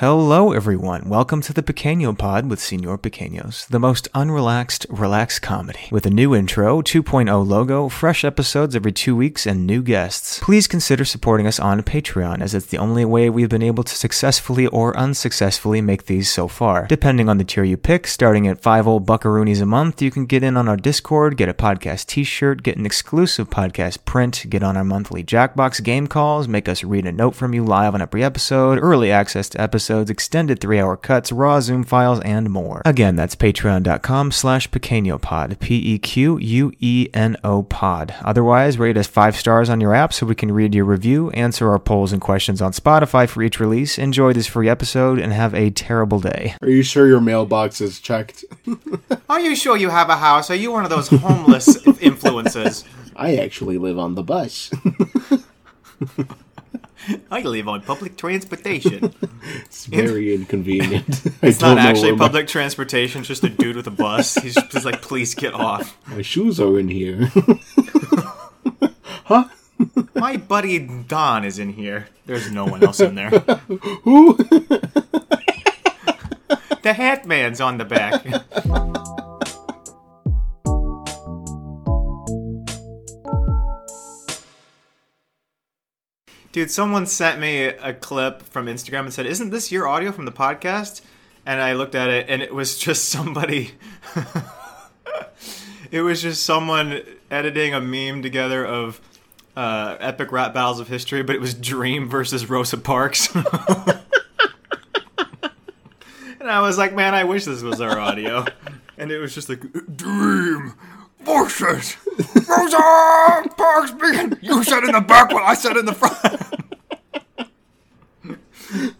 Hello, everyone. Welcome to the Pequeño Pod with Senor Pequeños, the most unrelaxed, relaxed comedy. With a new intro, 2.0 logo, fresh episodes every two weeks, and new guests. Please consider supporting us on Patreon, as it's the only way we've been able to successfully or unsuccessfully make these so far. Depending on the tier you pick, starting at 5 old buckaroonies a month, you can get in on our Discord, get a podcast t shirt, get an exclusive podcast print, get on our monthly Jackbox game calls, make us read a note from you live on every episode, early access to episodes episodes, extended three-hour cuts, raw Zoom files, and more. Again, that's patreon.com slash pequeñopod, P-E-Q-U-E-N-O pod. Otherwise, rate us five stars on your app so we can read your review, answer our polls and questions on Spotify for each release, enjoy this free episode, and have a terrible day. Are you sure your mailbox is checked? Are you sure you have a house? Are you one of those homeless influences? I actually live on the bus. I live on public transportation. It's very inconvenient. It's not actually public transportation, it's just a dude with a bus. He's just like, please get off. My, my shoes are in here. Huh? My buddy Don is in here. There's no one else in there. Who? The hat man's on the back. Dude, someone sent me a clip from Instagram and said, Isn't this your audio from the podcast? And I looked at it and it was just somebody. it was just someone editing a meme together of uh, epic rap battles of history, but it was Dream versus Rosa Parks. and I was like, man, I wish this was our audio. And it was just like, Dream versus Rosa Parks. You said in the back what I said in the front.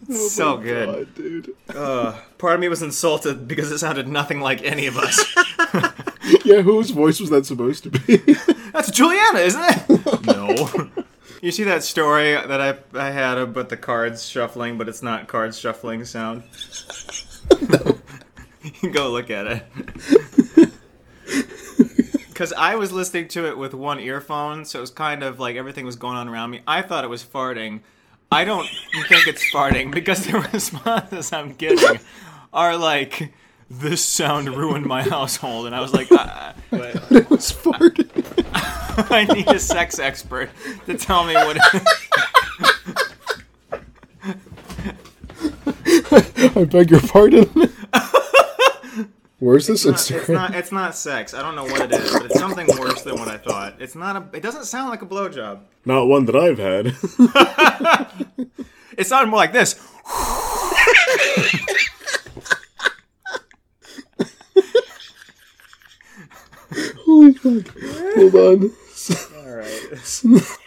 so good. God, dude. Uh, part of me was insulted because it sounded nothing like any of us. Yeah, whose voice was that supposed to be? That's Juliana, isn't it? no. You see that story that I I had about the cards shuffling, but it's not cards shuffling sound. you can go look at it. Because I was listening to it with one earphone, so it was kind of like everything was going on around me. I thought it was farting. I don't think it's farting because the responses I'm getting are like, "This sound ruined my household," and I was like, uh, but it was farting. I need a sex expert to tell me what. I beg your pardon. Where's this It's Instagram? not. It's not sex. I don't know what it is, but it's something worse than what I thought. It's not a. It doesn't sound like a blowjob. Not one that I've had. It sounded more like this. Holy fuck. Hold on. All right.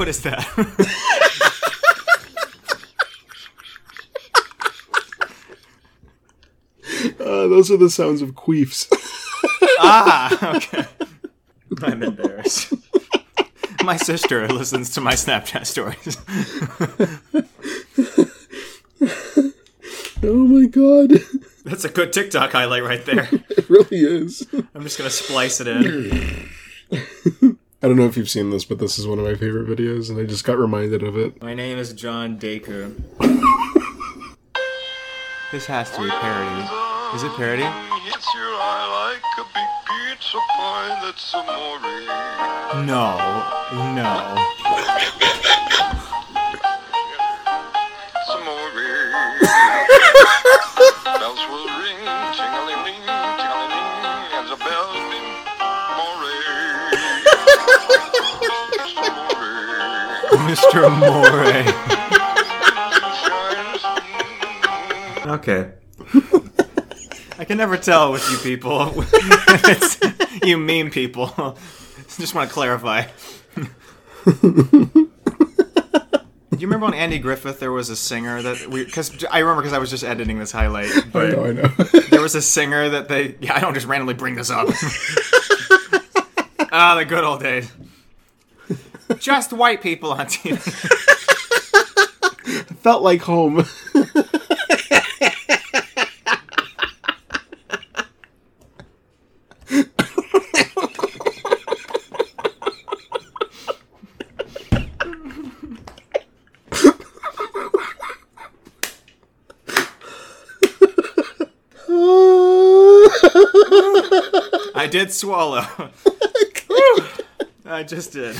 What is that? Uh, those are the sounds of queefs. ah, okay. I'm embarrassed. My sister listens to my Snapchat stories. oh my god. That's a good TikTok highlight right there. It really is. I'm just gonna splice it in. I don't know if you've seen this, but this is one of my favorite videos, and I just got reminded of it. My name is John Dacre. this has to be parody. Is it parody? It's your Mr. Moray. Okay. I can never tell with you people. it's you mean people. Just want to clarify. Do you remember on Andy Griffith there was a singer that we because I remember because I was just editing this highlight, I know, I know. there was a singer that they yeah I don't just randomly bring this up. ah, the good old days just white people on TV. Felt like home. I did swallow. Oh I just did.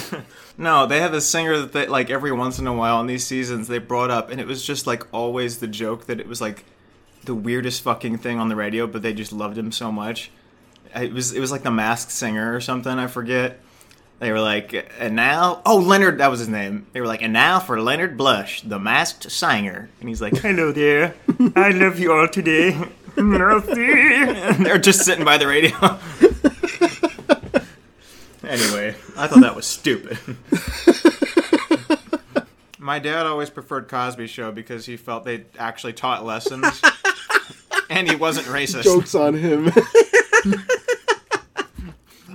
No, they have a singer that they, like every once in a while in these seasons they brought up, and it was just like always the joke that it was like the weirdest fucking thing on the radio, but they just loved him so much. It was it was like the Masked Singer or something. I forget. They were like, and now, oh Leonard, that was his name. They were like, and now for Leonard Blush, the Masked Singer, and he's like, hello there, I love you all today. And they're just sitting by the radio. anyway, I thought that was stupid. My dad always preferred Cosby Show because he felt they actually taught lessons, and he wasn't racist. Jokes on him.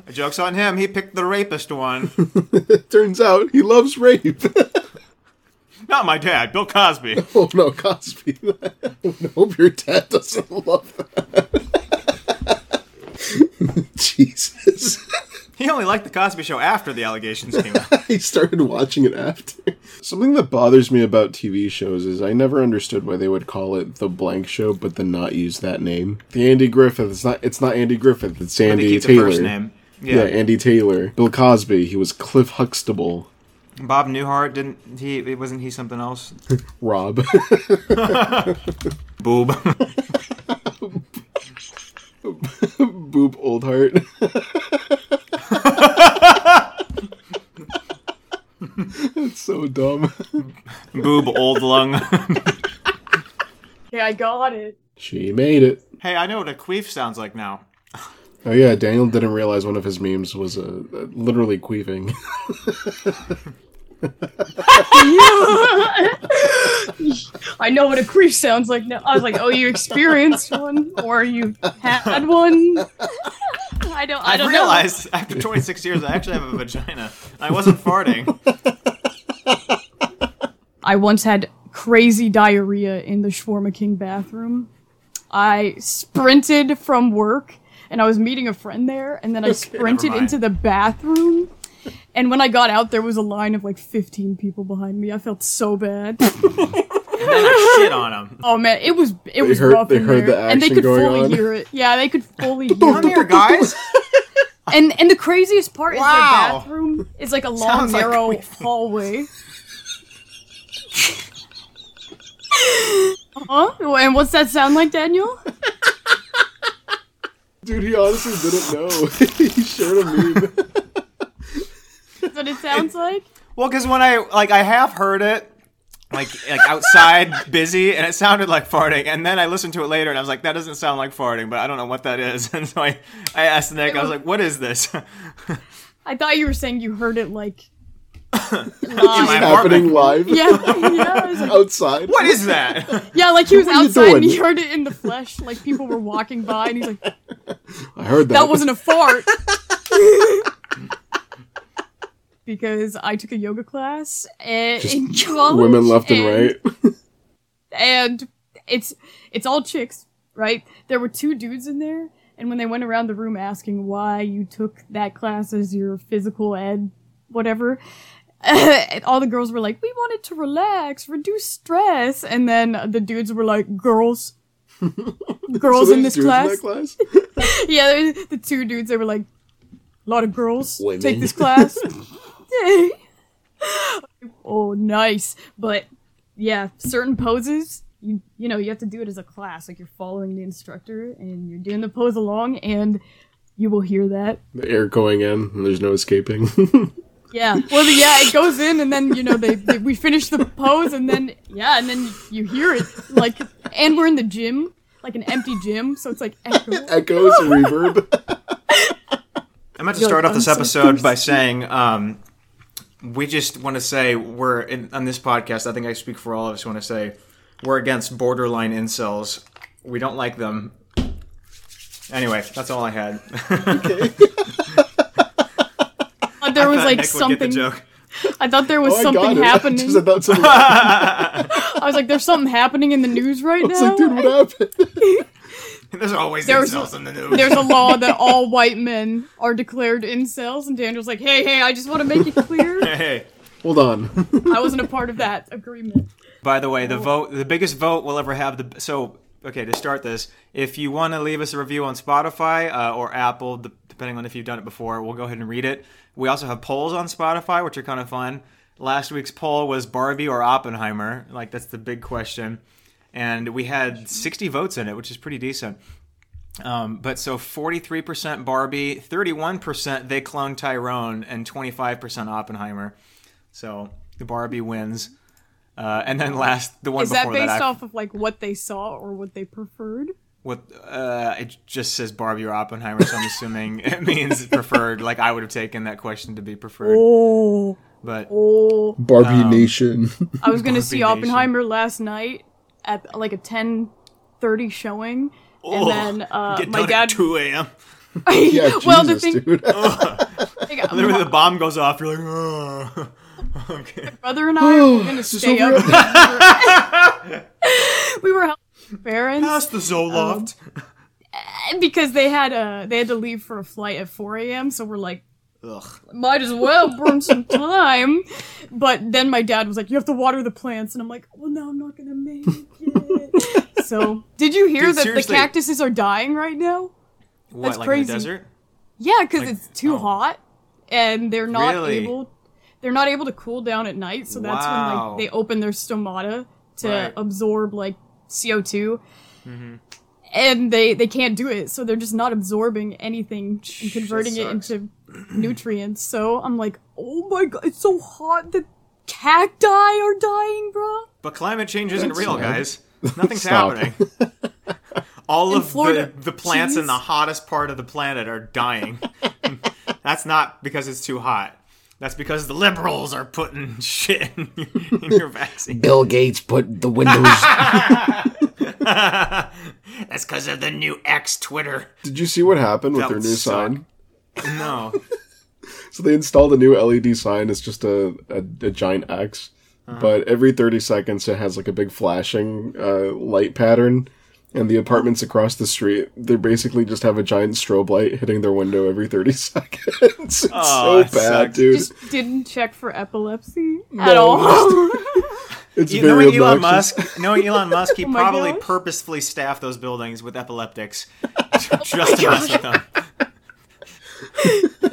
Jokes on him. He picked the rapist one. Turns out he loves rape. Not my dad, Bill Cosby. oh no, Cosby. I hope your dad doesn't love that. Jesus. He only liked the Cosby Show after the allegations came out. I started watching it after. Something that bothers me about TV shows is I never understood why they would call it the blank show, but then not use that name. The Andy Griffith. It's not. It's not Andy Griffith. It's Andy Taylor. first name. Yeah. Andy Taylor. Bill Cosby. He was Cliff Huxtable. Bob Newhart didn't he? Wasn't he something else? Rob. Boob. Boob Oldheart. That's so dumb. Boob Old Lung. Okay, I got it. She made it. hey, I know what a queef sounds like now. Oh yeah, Daniel didn't realize one of his memes was uh, uh, literally queefing. I know what a queef sounds like now. I was like, oh, you experienced one, or you had one. I don't. I I don't realized after 26 years I actually have a vagina. I wasn't farting. I once had crazy diarrhea in the Shawarma King bathroom. I sprinted from work, and I was meeting a friend there, and then I sprinted into the bathroom. And when I got out, there was a line of like 15 people behind me. I felt so bad. And then I shit on him. Oh man, it was it was heard- rough they in heard there, the and they action could going fully on. hear it. Yeah, they could fully hear Come it. here, guys. And and the craziest part is Wow. the bathroom is like a long, Sounds like narrow queefing. hallway. huh? And what's that sound like, Daniel? Dude, he honestly didn't know. he shared a meme. That's what it sounds like. Well, because when I like I have heard it. Like, like outside, busy, and it sounded like farting. And then I listened to it later, and I was like, "That doesn't sound like farting," but I don't know what that is. And so I, I asked Nick. I was like, "What is this?" I thought you were saying you heard it like. my live. Happening live Yeah, yeah, like, outside. what is that? yeah, like he was What outside and he heard it in the flesh. Like people were walking by, and he's like, I heard that. that wasn't a fart. Because I took a yoga class and in college, women left and right. and it's it's all chicks, right? There were two dudes in there, and when they went around the room asking why you took that class as your physical ed, whatever. all the girls were like, "We wanted to relax, reduce stress," and then the dudes were like, "Girls, girls So in this class." that class? yeah, the two dudes. They were like, a lot of girls Women. take this class. oh, nice. But yeah, certain poses, you you know, you have to do it as a class. Like you're following the instructor and you're doing the pose along, and you will hear that. The air going in, and there's no escaping. Yeah. Well, yeah, it goes in, and then you know they, they we finish the pose, and then yeah, and then you hear it like, and we're in the gym, like an empty gym, so it's like echo. Echoes, reverb. I meant to You're start like, off this "I'm so episode by saying um, we just want to say we're in, on this podcast. I think I speak for all of us. Want to say we're against borderline incels. We don't like them. Anyway, that's all I had. Uh, there was like Nick would get the something. joke. I thought there was Oh, something it. happening. I thought something- I was like, "There's something happening in the news right I was now." like, dude, what happened? There's always There was incels a- in the news. There's a law that all white men are declared incels, and Daniel's like, "Hey, hey, I just want to make it clear, hey. Hold on. I wasn't a part of that agreement." By the way, the vote, the biggest vote we'll ever have. The so okay to start this. If you want to leave us a review on Spotify uh, or Apple, the depending on if you've done it before. We'll go ahead and read it. We also have polls on Spotify, which are kind of fun. Last week's poll was Barbie or Oppenheimer. Like, that's the big question. And we had 60 votes in it, which is pretty decent. Um, but so 43% Barbie, 31% they clone Tyrone, and 25% Oppenheimer. So the Barbie wins. Uh, and then last, the one Is that based that, I- off of like what they saw or what they preferred? what uh, it just says Barbie or Oppenheimer, so I'm assuming it means preferred. Like I would have taken that question to be preferred, Oh, but oh. Barbie Um, Nation. I was gonna Barbie see Nation. Oppenheimer last night at like a ten thirty showing, and then uh, get my done dad. at 2 a.m. yeah, well, the thing, dude. like, Literally, my the bomb goes off. You're like, oh. okay. My brother and I were gonna stay over up. we were helping parents Past the Zoloft. because they had uh they had to leave for a flight at four a.m. So we're like, Ugh. might as well burn some time. But then my dad was like, "You have to water the plants," and I'm like, "Well, no, I'm not gonna make it." so, did you hear Dude, that seriously. the cactuses are dying right now? What, That's like in crazy. the desert? Yeah, because Like- it's too oh. hot, and they're not Really? able. They're not able to cool down at night, so that's when like they open their stomata to Right. absorb like CO 2 Mm-hmm. and they they can't do it, so they're just not absorbing anything and converting it into nutrients. So I'm like, oh my god, it's so hot that cacti are dying, bro. But climate change isn't That's real, sad. guys. Nothing's Stop. happening. All In of Florida, the, the plants in the hottest part of the planet are dying. That's not because it's too hot. That's because the liberals are putting shit in your, in your vaccine. Bill Gates put the Windows. That's because of the new X Twitter. Did you see what happened with their new suck. sign? No. So they installed a new LED sign. It's just a, a, a giant X, Uh-huh. but every 30 seconds it has like a big flashing uh, light pattern. And the apartments across the street, they basically just have a giant strobe light hitting their window every 30 seconds. it's Oh, it so bad, sucks. dude. Just didn't check for epilepsy at No, all. it's You know very what Elon. Musk? knowing Elon Musk? He Oh probably gosh. purposefully staffed those buildings with epileptics just to mess with them.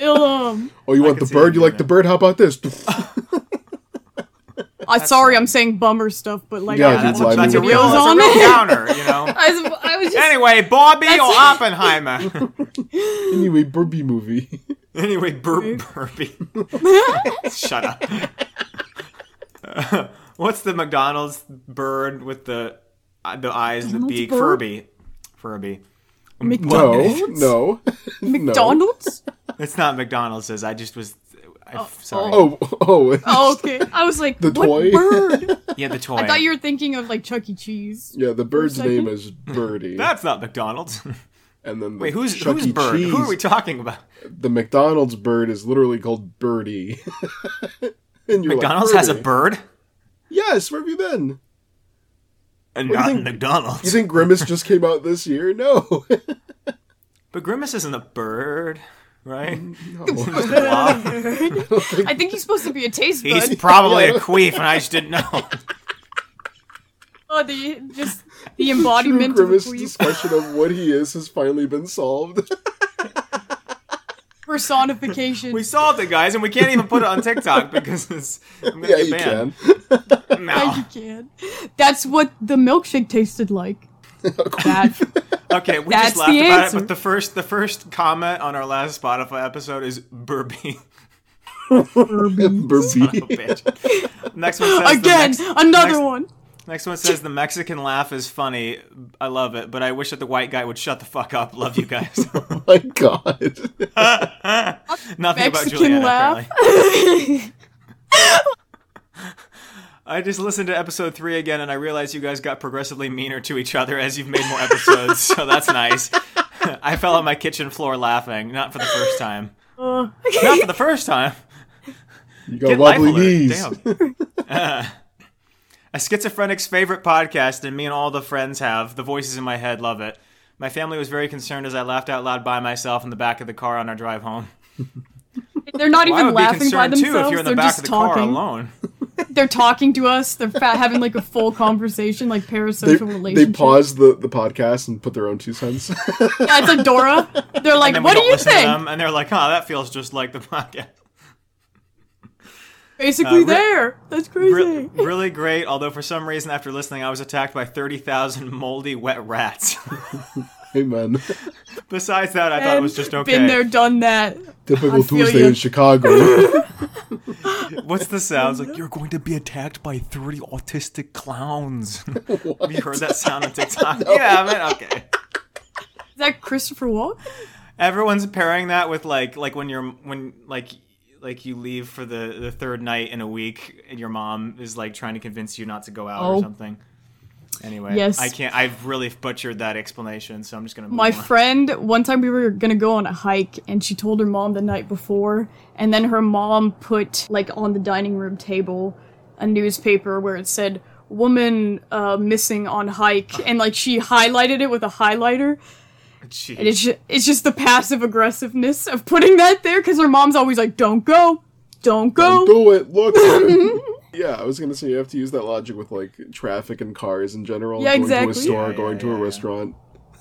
Ill, um, Oh, you want can the bird? you You like doing the bird? How about this? I sorry, I'm saying bummer stuff, but like, Yeah, I dude, That's, a, lighting that's a real, videos that's a on real it. downer, you know. I was, I was just Anyway, Bobby or Oppenheimer. anyway, Burby movie. anyway, Bur- Burpee. Shut up. what's the McDonald's bird with the uh, the eyes and the McDonald's beak? bird? Furby. Furby. No, McDonald's. no. McDonald's. It's not McDonald's. Says I just was. I, oh, sorry. Oh, oh, Oh, okay. I was like, The what toy? bird? Yeah, the toy. I thought you were thinking of like Chuck E. Cheese. yeah. The bird's name is Birdie, That's not McDonald's. and then the Wait, who's Chuck who's E. bird? Who are we talking about? The McDonald's bird is literally called Birdie. and you're McDonald's like, has a bird. Yes, where have you been? And do you not think- McDonald's. You think Grimace just came out this year? No. But Grimace isn't a bird, right? Mm, I think he's supposed to be a taste bud. He's probably a queef, and I just didn't know. oh, the just the embodiment of a queef. discussion of what he is has finally been solved. personification. We solved it, guys, and we can't even put it on TikTok because it's I'm gonna yeah, get you banned. can. No. Yeah, you can. That's what the milkshake tasted like. that Okay, we That's just laughed about answer. it, but the first the first comment on our last Spotify episode is Burby. Burby. bitch. Next one says again, next- another next- one. Next one says the Mexican laugh is funny. I love it, but I wish that the white guy would shut the fuck up. Love you guys. Oh my God. Nothing about Mexican Juliana. laugh. Apparently. I just listened to episode three again, and I realized you guys got progressively meaner to each other as you've made more episodes. so that's nice. I fell on my kitchen floor laughing, not for the first time. Uh, Not for the first time. You got Get wobbly knees. Damn. Uh, a schizophrenic's favorite podcast, and me and all the friends have. The voices in my head love it. My family was very concerned as I laughed out loud by myself in the back of the car on our drive home. they're not Well, I even would be laughing by themselves. too if you're in the they're back just of the talking. car alone. They're talking to us. They're fa- having like a full conversation, like parasocial they relationship. They pause the, the podcast and put their own two cents. Yeah, it's like Dora. They're like, And "What do you listen think?" them, and they're like, "Oh, that feels just like the podcast." Basically, Uh, re- there. That's crazy. Re- really great. Although for some reason, after listening, I was attacked by thirty thousand moldy wet rats. Amen. Besides that, I thought it was just okay. Been there, done that. Typical I feel Tuesday ya. in Chicago. What's the sounds like? You're going to be attacked by 30 autistic clowns. Have you heard that sound on TikTok? Yeah, man. Okay. Is that Christopher Walken? Everyone's pairing that with like like when you're when like like you leave for the the third night in a week and your mom is like trying to convince you not to go out Oh. or something. Anyway, Yes. I can't. I've really butchered that explanation, so I'm just gonna. Move My on. friend, one time we were gonna go on a hike, and she told her mom the night before, and then her mom put, like, on the dining room table, a newspaper where it said, woman uh, missing on hike, and, like, she highlighted it with a highlighter, Jeez. and it's just, it's just the passive aggressiveness of putting that there, because her mom's always like, don't go, don't go. Do it. Look. yeah, I was gonna say you have to use that logic with like traffic and cars in general. Yeah, going to a store, Yeah, going yeah, to a yeah, yeah. restaurant.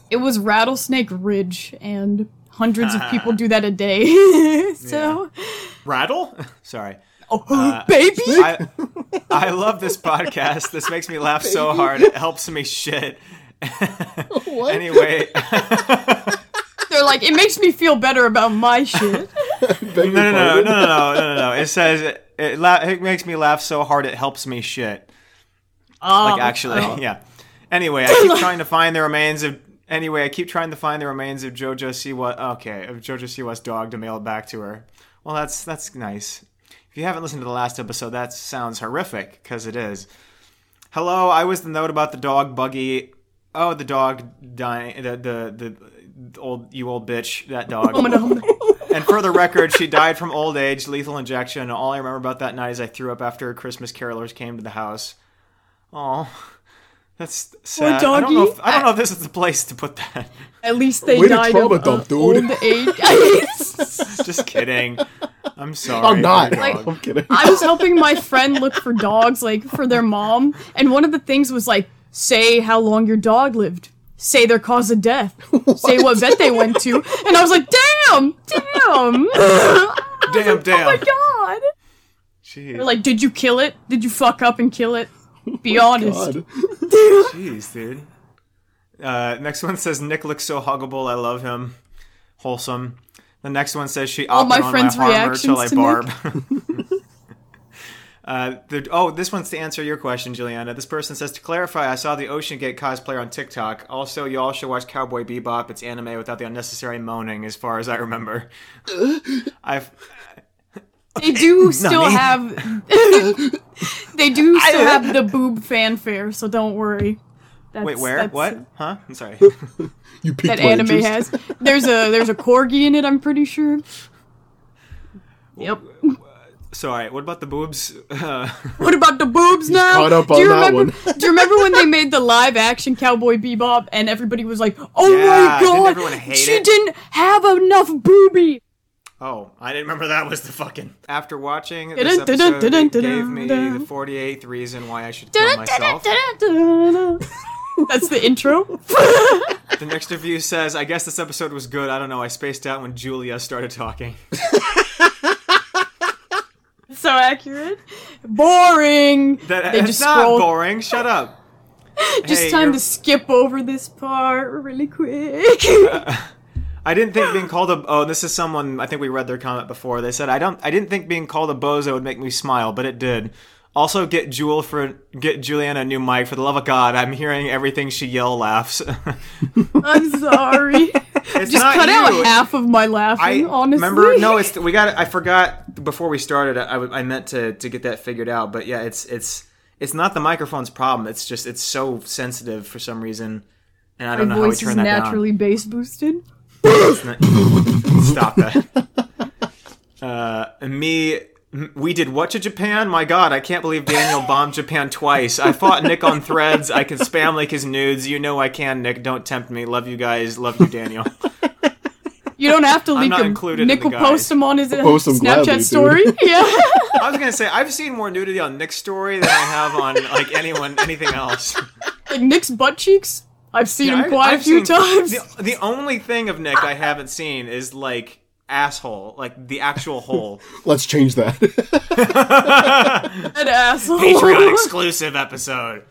It was Rattlesnake Ridge, and hundreds of people do that a day, so... rattle. Sorry. Oh, uh, baby! I I love this podcast. This makes me laugh so hard. It helps me shit. What? Anyway, They're like, it makes me feel better about my shit. No, no, no, no, no, no, no, no, no. It says it, it, la- it makes me laugh so hard it helps me shit. Um, Like actually, oh. yeah. Anyway, I keep trying to find the remains of. Anyway, I keep trying to find the remains of JoJo Siwa. Okay, of JoJo Siwa's dog to mail it back to her. Well, that's that's nice. If you haven't listened to the last episode, that sounds horrific because it is. Hello, I was the note about the dog Buggy. Oh, the dog dying. The the the old you old bitch. That dog. Oh my God. And for the record, she died from old age, lethal injection. And all I remember about that night is I threw up after Christmas carolers came to the house. Oh, that's sad. I don't know. If, I don't know if this is the place to put that. At least they Way died trauma of dump, uh, dude. old age. Just kidding. I'm sorry. I'm not. Your dog. I'm kidding. I was helping my friend look for dogs, like for their mom, and one of the things was like, say how long your dog lived. Say their cause of death. Say what vet they went to. And I was like, damn, damn. Damn, damn. Oh my god. Jeez, They're like, did you kill it? Did you fuck up and kill it? Be honest. God. jeez, dude. Uh, next one says Nick looks so huggable. I love him. Wholesome. The next one says she All my on friends' my harm her till I reactions to barb. Uh, the, oh, this one's to answer your question, Juliana. This person says to clarify, I saw the Ocean Gate cosplayer on TikTok. Also, you all should watch Cowboy Bebop. It's anime without the unnecessary moaning, as far as I remember. I've They do still Nani? have. they do still have the boob fanfare, so don't worry. That's, wait, where? that's- What? Huh? I'm sorry. You piqued That anime interest. has. There's a there's a corgi in it. I'm pretty sure. Yep. So, all right. What about the boobs? Uh, What about the boobs now? caught up do you on that remember? do you remember when they made the live action Cowboy Bebop and everybody was like, "Oh Yeah, my didn't god, everyone hate she it? didn't have enough booby." oh, I didn't remember that was the fucking. After watching this Dun, dun, episode, dun, it dun, gave me dun. the 48th reason why I should kill myself. That's the intro. The next review says, I guess this episode was good. I don't know. I spaced out when Julia started talking. So accurate. Boring. That, They it's just not scroll- boring. Shut up. Just Hey, time you're- to skip over this part really quick. I didn't think being called a oh this is someone I think we read their comment before. They said I don't I didn't think being called a bozo would make me smile, but it did. Also get Jewel for get Juliana a new mic for the love of God. I'm hearing everything she yell laughs. I'm sorry. it's Just not cut you. out half of my laughing. I honestly, remember no it's we got I forgot before we started I, I meant to to get that figured out, but yeah, it's it's it's not the microphone's problem. It's just it's so sensitive for some reason. And I don't know how we voice is turn that down. naturally bass boosted. Stop that. Uh, me, we did what to Japan? My God, I can't believe Daniel bombed Japan twice. I fought Nick on threads. I can spam like his nudes. You know I can, Nick. Don't tempt me. Love you guys. Love you, Daniel. You don't have to I'm leak not them. included in Nick the will guys. post them on his post 'em Snapchat gladly, story. yeah. I was gonna say I've seen more nudity on Nick's story than I have on like anyone anything else. like Nick's butt cheeks. I've seen Yeah, him I- quite I've a few seen- times. The, the only thing of Nick I haven't seen is like asshole, like the actual hole. Let's change that. An asshole. Patreon exclusive episode.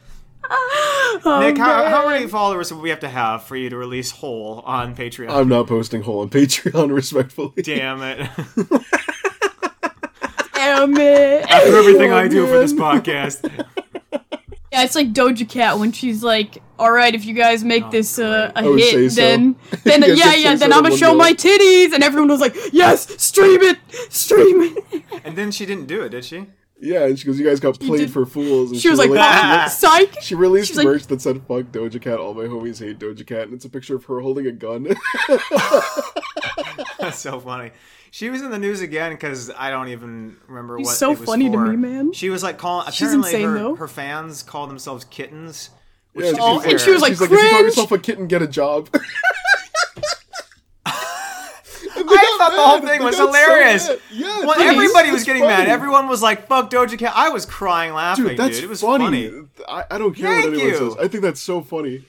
Oh, Nick, how, how many followers would we have to have for you to release whole on Patreon? I'm not posting whole on Patreon, respectfully. Damn it! Damn it. After everything I do for this podcast, Yeah, it's like Doja Cat when she's like, "All right, if you guys make Oh, this uh, a I would say hit, so. then then yeah, yeah, then so I'm gonna show day. my titties," and everyone was like, "Yes, stream it, stream it." and then she didn't do it, did she? Yeah, and she goes, "You guys got played for fools." And She was like, released- "Ah." "Psych." She released She's like- merch that said "Fuck Doja Cat." All my homies hate Doja Cat, and it's a picture of her holding a gun. That's so funny. She was in the news again because I don't even remember She's what. so it was funny to me, man. She was like calling. She's Apparently, insane, her, though. her fans call themselves kittens. Yeah, fair- and she was like, She's like, "If you call yourself a kitten, get a job." I thought the whole thing was hilarious. yeah, Well, dude, everybody was getting funny. mad. Everyone was like, "Fuck Doja Cat." I was crying laughing, Dude, that's It was funny. funny. I, I don't care Thank what anyone you. says. I think that's so funny.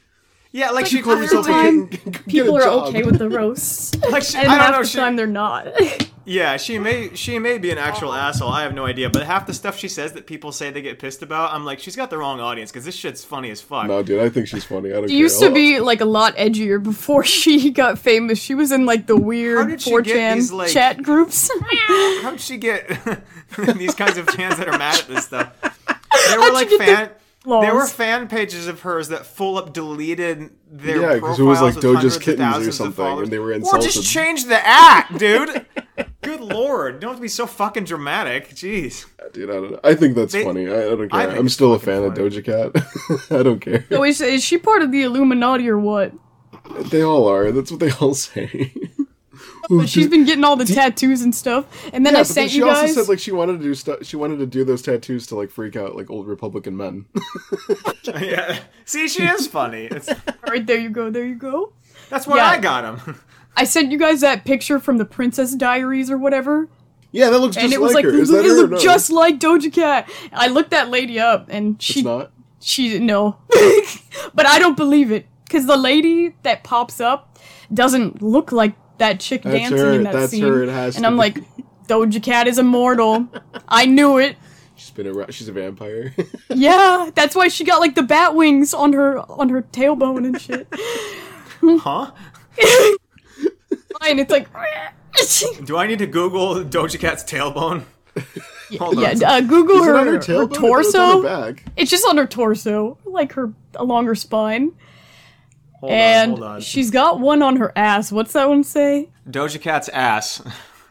Yeah, like she You call yourself a clearly, get People a are job. okay with the roasts, like she, and I don't half know. the She, time they're not. yeah, she may she may be an actual asshole. I have no idea. But half the stuff she says that people say they get pissed about, I'm like, she's got the wrong audience because this shit's funny as fuck. No, dude, I think she's funny. I don't know. She care. used to I'll- be like a lot edgier before she got famous. She was in like the weird did she get 4chan these, like- chat groups. How did she get these kinds of fans that are mad at this stuff? They were How'd like you get fan. Laws. There were fan pages of hers that full up deleted their Yeah, 'cause profiles it was like with Doja's hundreds of Kittens or thousands of something, followers. and they were Or just change the act, dude. Good lord, don't have to be so fucking dramatic. Jeez. Dude, I don't know. I think that's They- funny. I, I don't I care. think I'm still a fucking fan of. Doja Cat. I don't care. So is, is she part of the Illuminati or what? They all are. That's what they all say. But she's been getting all the tattoos and stuff. And then yeah, I but then sent she you also said like she wanted to do stuff. She wanted to do those tattoos to like freak out like old Republican men. Yeah. See, she is funny. It's, all right, there you go, there you go. that's why Yeah. I got him. I sent you guys that picture from the Princess Diaries or whatever, yeah, that looks just and it was like, like, her. Is it that her? or looked no? just like Doja Cat. I looked that lady up, and It's she not. she no, but I don't believe it because the lady that pops up doesn't look like that chick That's dancing her. in that That's scene. her. It has and to I'm be. like, Doja Cat is immortal. I knew it. She's been around. She's a vampire. Yeah, that's why she got like the bat wings on her on her tailbone and shit. Huh? and it's like, Do I need to Google Doja Cat's tailbone? Hold on. yeah, uh, Google Is her, on her her, tailbone? I thought it was on torso. her. It's just on her torso, like her along her spine, Hold and on, hold on. she's got one on her ass. What's that one say? Doja Cat's ass.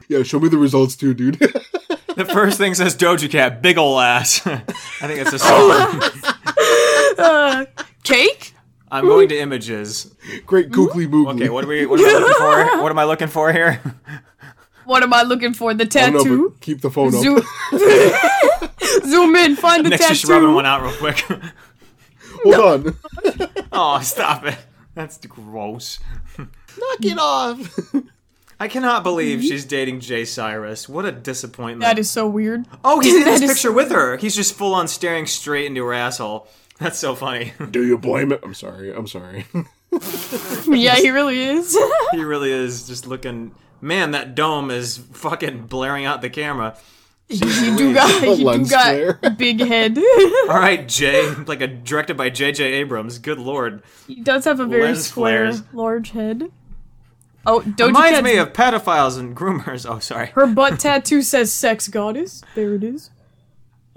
Yeah, show me the results too, dude. The first thing says Doja Cat, big ol' ass. I think it's a song. Uh, cake? I'm going to images. Great googly moogly. Okay, what are we? What am I looking for? What am I looking for here? What am I looking for? The I don't know, tattoo. keep the phone up. Zoom, zoom in, find the Nick's just rubbing one out real quick. Hold on. oh, stop it. That's gross. Knock it off. I cannot believe she's dating Jay Cyrus. What a disappointment. That is so weird. oh, he's in this is picture so with her. He's just full on staring straight into her asshole. That's so funny. Do you blame it? I'm sorry. I'm sorry. Yeah, he really is. he really is just looking. Man, that dome is fucking blaring out the camera. you do got, you do got a big head. All right, Jay, like a directed by J.J. Abrams. Good lord. he does have a very Lens square, flares. large head. Oh, Doja Reminds Cat's me of pedophiles and groomers. Oh, sorry. her butt tattoo says "sex goddess." There it is.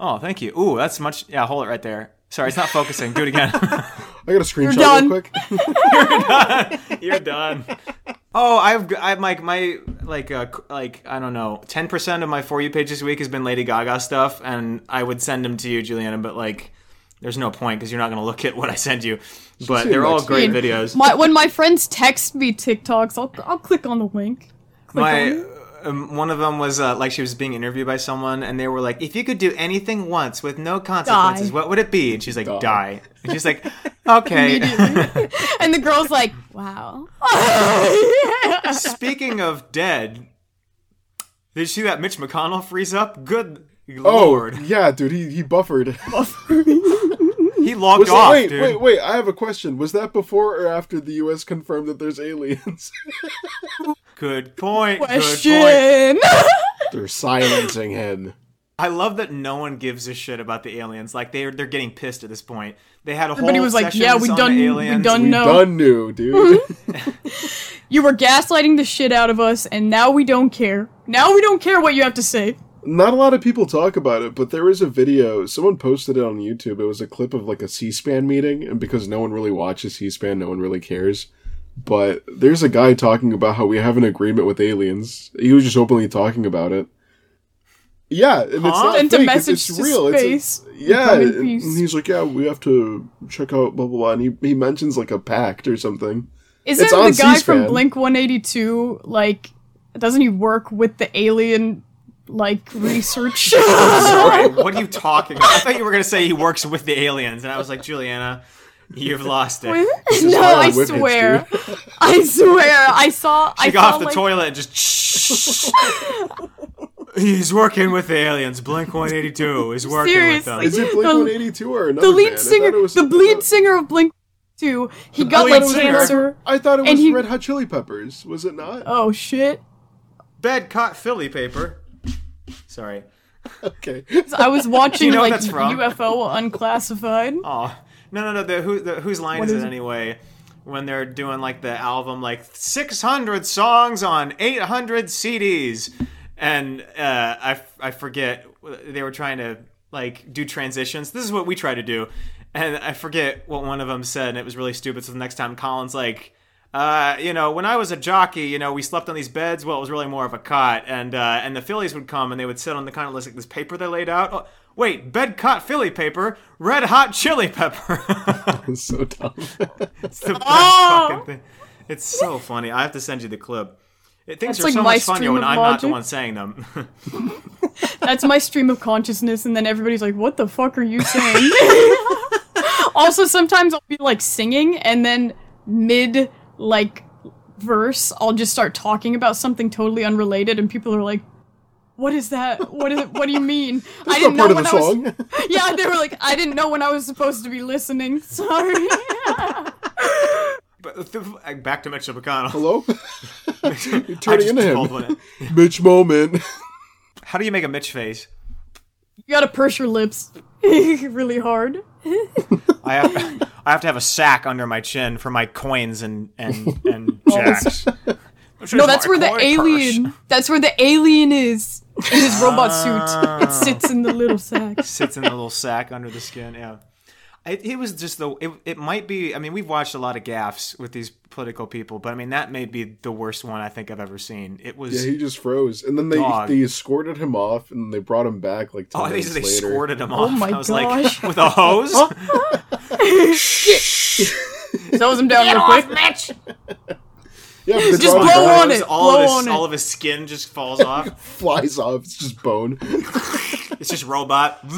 Oh, thank you. Ooh, that's much. Yeah, hold it right there. Sorry, it's not focusing. Do it again. I got a screenshot done. real quick. You're done. Oh, I've I've like my like uh like I don't know, ten percent of my for you page this week has been Lady Gaga stuff, and I would send them to you, Juliana, but like. There's no point because you're not gonna look at what I send you, but see they're it all next great week. videos. My, when my friends text me TikToks, I'll I'll click on the link. Click my it. Um, one of them was uh, like she was being interviewed by someone, and they were like, "If you could do anything once with no consequences, Die. what would it be?" And she's like, Die. "Die." And she's like, "Okay." And the girl's like, wow. Speaking of dead, did you see that Mitch McConnell freeze up? Good Oh, lord, yeah, dude, he, he buffered. he logged Was that- off, wait, dude. wait, wait, I have a question. Was that before or after the US confirmed that there's aliens? Good point. Good point. Question. they're silencing him. I love that no one gives a shit about the aliens. Like they're they're getting pissed at this point. They had a Everybody whole was like, "Yeah, we on done- the we aliens. done We No. done knew, dude. Mm-hmm. You were gaslighting the shit out of us, and now we don't care. Now we don't care what you have to say. Not a lot of people talk about it, but there was a video. Someone posted it on YouTube. It was a clip of like a C-SPAN meeting, and because no one really watches C-SPAN, no one really cares. But there's a guy talking about how we have an agreement with aliens. He was just openly talking about it. Yeah, and it's not Sent a fake. message it's, it's to real. It's a- space. yeah, and, and he's like, yeah, we have to check out blah blah blah. And he he mentions like a pact or something. Isn't It's the guy from C-SPAN. Blink 182 like? Doesn't he work with the alien like research? Sorry, what are you talking about? I thought you were gonna say he works with the aliens, and I was like, Juliana, you've lost it. no, I I'm with you, swear. I swear. I saw. She I got saw off the like, toilet and just. He's working with the aliens. Blink 182 is working with them. Seriously. Is it Blink The- One Eighty Two or another the lead band? Singer, was the lead else. singer of Blink 2, he got lead like cancer. I thought it was he- Red Hot Chili Peppers. Was it not? Oh shit! Bed caught Philly paper. Sorry. Okay. I was watching know like? UFO Unclassified. Oh no no no! The who the whose line is, is it anyway? When they're doing like the album, like 600 songs on 800 CDs, and uh, I I forget they were trying to like do transitions. This is what we try to do, and I forget what one of them said, and it was really stupid. So the next time Colin's like. Uh, you know, when I was a jockey, you know, we slept on these beds. Well, it was really more of a cot, and uh, and the Phillies would come and they would sit on the kind of like this paper they laid out. Wait, bed cot Philly paper, red hot chili pepper. It's so dumb. It's the best Oh! fucking thing. It's so funny. I have to send you the clip. It, things That's are like so my much funnier stream when of I'm not the logic. one saying them. That's my stream of consciousness, and then everybody's like, "What the fuck are you saying?" also, sometimes I'll be like singing, and then mid like verse, I'll just start talking about something totally unrelated, and people are like. What is that? What is it? What do you mean? I didn't not know of when the I was. Yeah, they were like, I didn't know when I was supposed to be listening. Sorry. but th- back to Mitch McConnell. Hello? You're turning into him. Mitch moment. How do you make a Mitch face? you gotta purse your lips really hard. I have, I have to have a sack under my chin for my coins and and and jacks. No, that's where the alien. That's where the alien is in his robot suit. It sits in the little sack. sits in the little sack under the skin. Yeah. It, it was just the it, it might be I mean we've watched a lot of gaffes with these political people but I mean that may be the worst one I think I've ever seen it was Yeah, he just froze. And then they Dog. they escorted him off and they brought him back like 10 oh they, minutes they later. squirted him off oh my I was gosh. like with a hose Throws him down real quick. Yeah, Just blow back, on it. all blow of on his it. all of his skin just falls off Flies off. It's just bone. it's just robot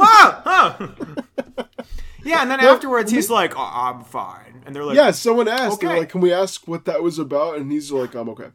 Ah, ah. yeah and then afterwards he's like oh, I'm fine and they're like yeah, someone asked. They're like, "Can we ask what that was about?" And he's like, "I'm okay."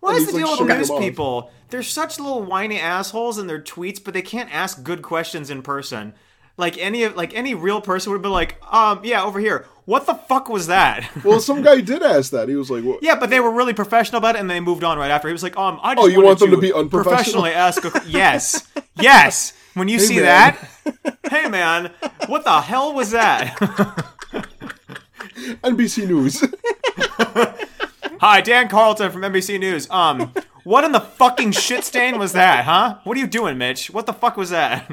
What And is the he's, like, deal with shooting news people? They're such little whiny assholes in their tweets, but they can't ask good questions in person. Like any of like any real person would be like, um, yeah, over here. What the fuck was that? Well, some guy did ask that. He was like, "What?" yeah, but they were really professional about it, and they moved on right after. He was like, um, I just Oh, you want them to to be unprofessional? Professionally ask. A, yes, yes. When you see man. that, hey man, what the hell was that? NBC News. Hi, Dan Carlton from NBC News. Um, what in the fucking shit stain was that, huh? What are you doing, Mitch? What the fuck was that?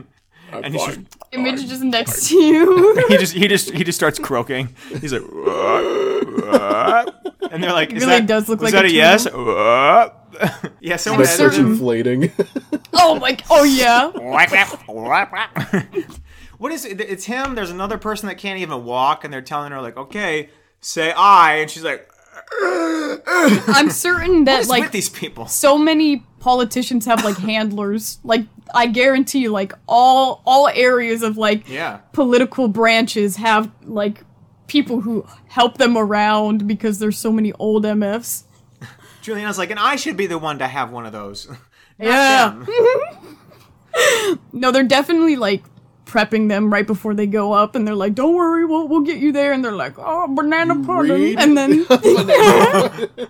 And he's just, Fine. Image just next to you. he just he just he just starts croaking. He's like, "What? What?" and they're like, is really that, does look was like that a a yes? What? yeah, someone That starts certain- inflating. oh my. Oh yeah. what is it? It's him. There's another person that can't even walk, and they're telling her like, okay, say I, and she's like, I'm certain that like with these people? so many politicians have like handlers. Like I guarantee you, like all all areas of like Yeah. political branches have like people who help them around because there's so many old MFs. Juliana's like, and I should be the one to have one of those. Yeah. No, they're definitely like prepping them right before they go up, and they're like, "Don't worry, we'll we'll get you there." And they're like, "Oh, banana pudding," read? and then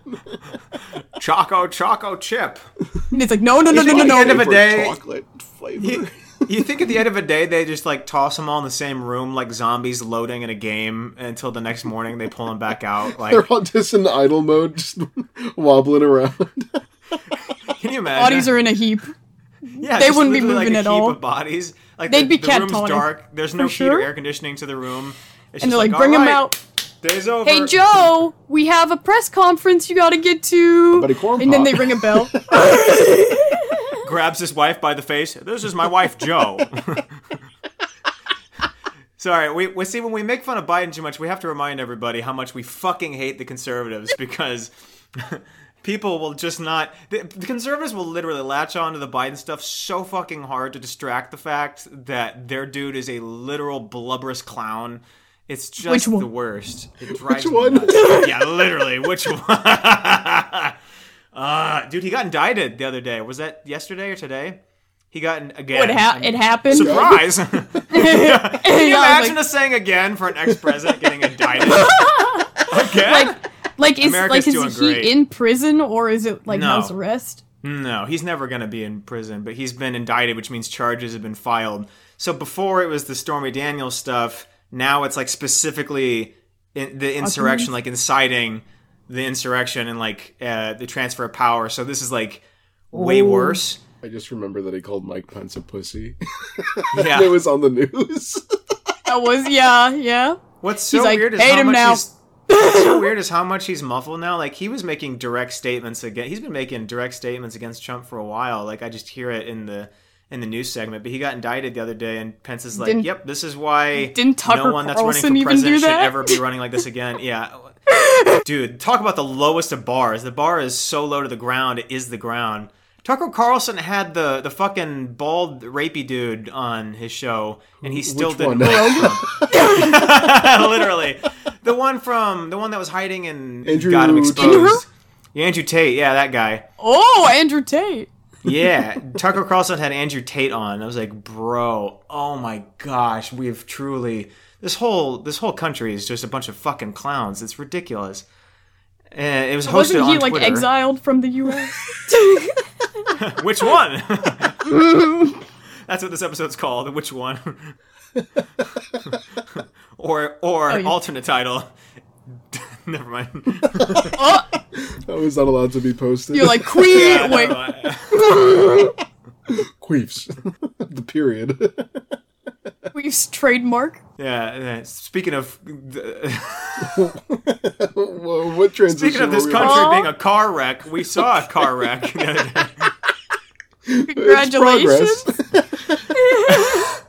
Choco Choco Chip. and it's like, "No, no, no, no, think no, at the end of a day- chocolate flavor. You, you think at the end of a day they just like toss them all in the same room like zombies loading in a game until the next morning they pull them back out? Like, They're all just in idle mode, just wobbling around. can you imagine? Bodies are in a heap. yeah, they just wouldn't be literally, like, moving a at heap all. Of bodies, like They'd the, be the room's catatonic, dark. There's no for heat or air conditioning to the room. It's And just they're like, bring "Bring 'em right, out." Day's over. Hey Joe, we have a press conference you gotta get to. Buddy corn and then pop. they ring a bell. grabs his wife by the face. This is my wife, Joe. Sorry, we, we see when we make fun of Biden too much, we have to remind everybody how much we fucking hate the conservatives because people will just not. The, the conservatives will literally latch on to the Biden stuff so fucking hard to distract the fact that their dude is a literal blubberous clown. It's just Which one? the worst. It drives Which me one? nuts. yeah, literally. Which one? uh, dude, he got indicted the other day. Was that yesterday or today? He got in, again. it, ha- it happened. Surprise! Can you Yeah, imagine like- us saying again for an ex-president getting indicted? again? Like is America's like is he great. in prison or is it like No. house arrest? No, he's never going to be in prison, but he's been indicted, which means charges have been filed. So before it was the Stormy Daniels stuff, now it's like specifically in, the insurrection, like inciting the insurrection and like uh, the transfer of power. So this is like way Ooh. worse. I just remember that he called Mike Pence a pussy. Yeah. it was on the news. That was yeah, yeah. What's so He's like, weird is "Hate how him much now." he's. What's so weird is how much he's muffled now. Like he was making direct statements again. He's been making direct statements against Trump for a while. Like I just hear it in the in the news segment. But he got indicted the other day, and Pence is like, Didn't- "Yep, this is why didn't Tucker no one that's Carlson running for president should that?" ever be running like this again." Yeah, dude, talk about the lowest of bars. The bar is so low to the ground. It is the ground. Tucker Carlson had the the fucking bald rapey dude on his show, and he still Which didn't. one? vote Trump. Literally, the one from the one that was hiding and Andrew got him Tate. exposed. Yeah, Andrew Tate, yeah, that guy. Oh, Andrew Tate. Yeah, Tucker Carlson had Andrew Tate on. I was like, bro, oh my gosh, we've truly this whole this whole country is just a bunch of fucking clowns. It's ridiculous. And it was hosted Wasn't he on like Twitter. exiled from the US? Which one? That's what this episode's called. Which one? or or Oh, yeah. alternate title. Never mind. oh, That was not allowed to be posted. you're like queen. Yeah, Wait, queefs. the period. Queef's trademark. Yeah, yeah. Speaking of Whoa, what transition? speaking of this country on? Being a car wreck, we saw a car wreck. the other day. It's Congratulations.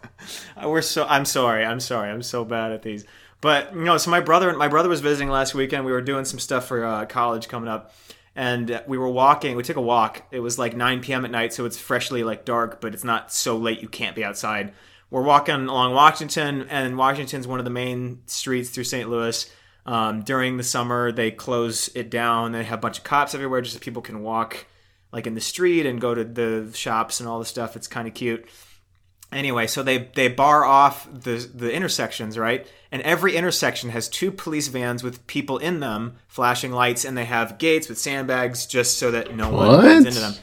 Uh, We're so. I'm sorry. I'm sorry. I'm so bad at these. But you know, so my brother, my brother was visiting last weekend. We were doing some stuff for uh, college coming up, and uh, we were walking. We took a walk. It was like 9 p.m. at night, so it's freshly like dark, but it's not so late you can't be outside. We're walking along Washington, and Washington's one of the main streets through St. Louis. Um, during the summer, they close it down. They have a bunch of cops everywhere, just so people can walk like in the street and go to the shops and all the stuff. It's kind of cute anyway so they they bar off the the intersections right and every intersection has two police vans with people in them flashing lights and they have gates with sandbags just so that no one What? runs into them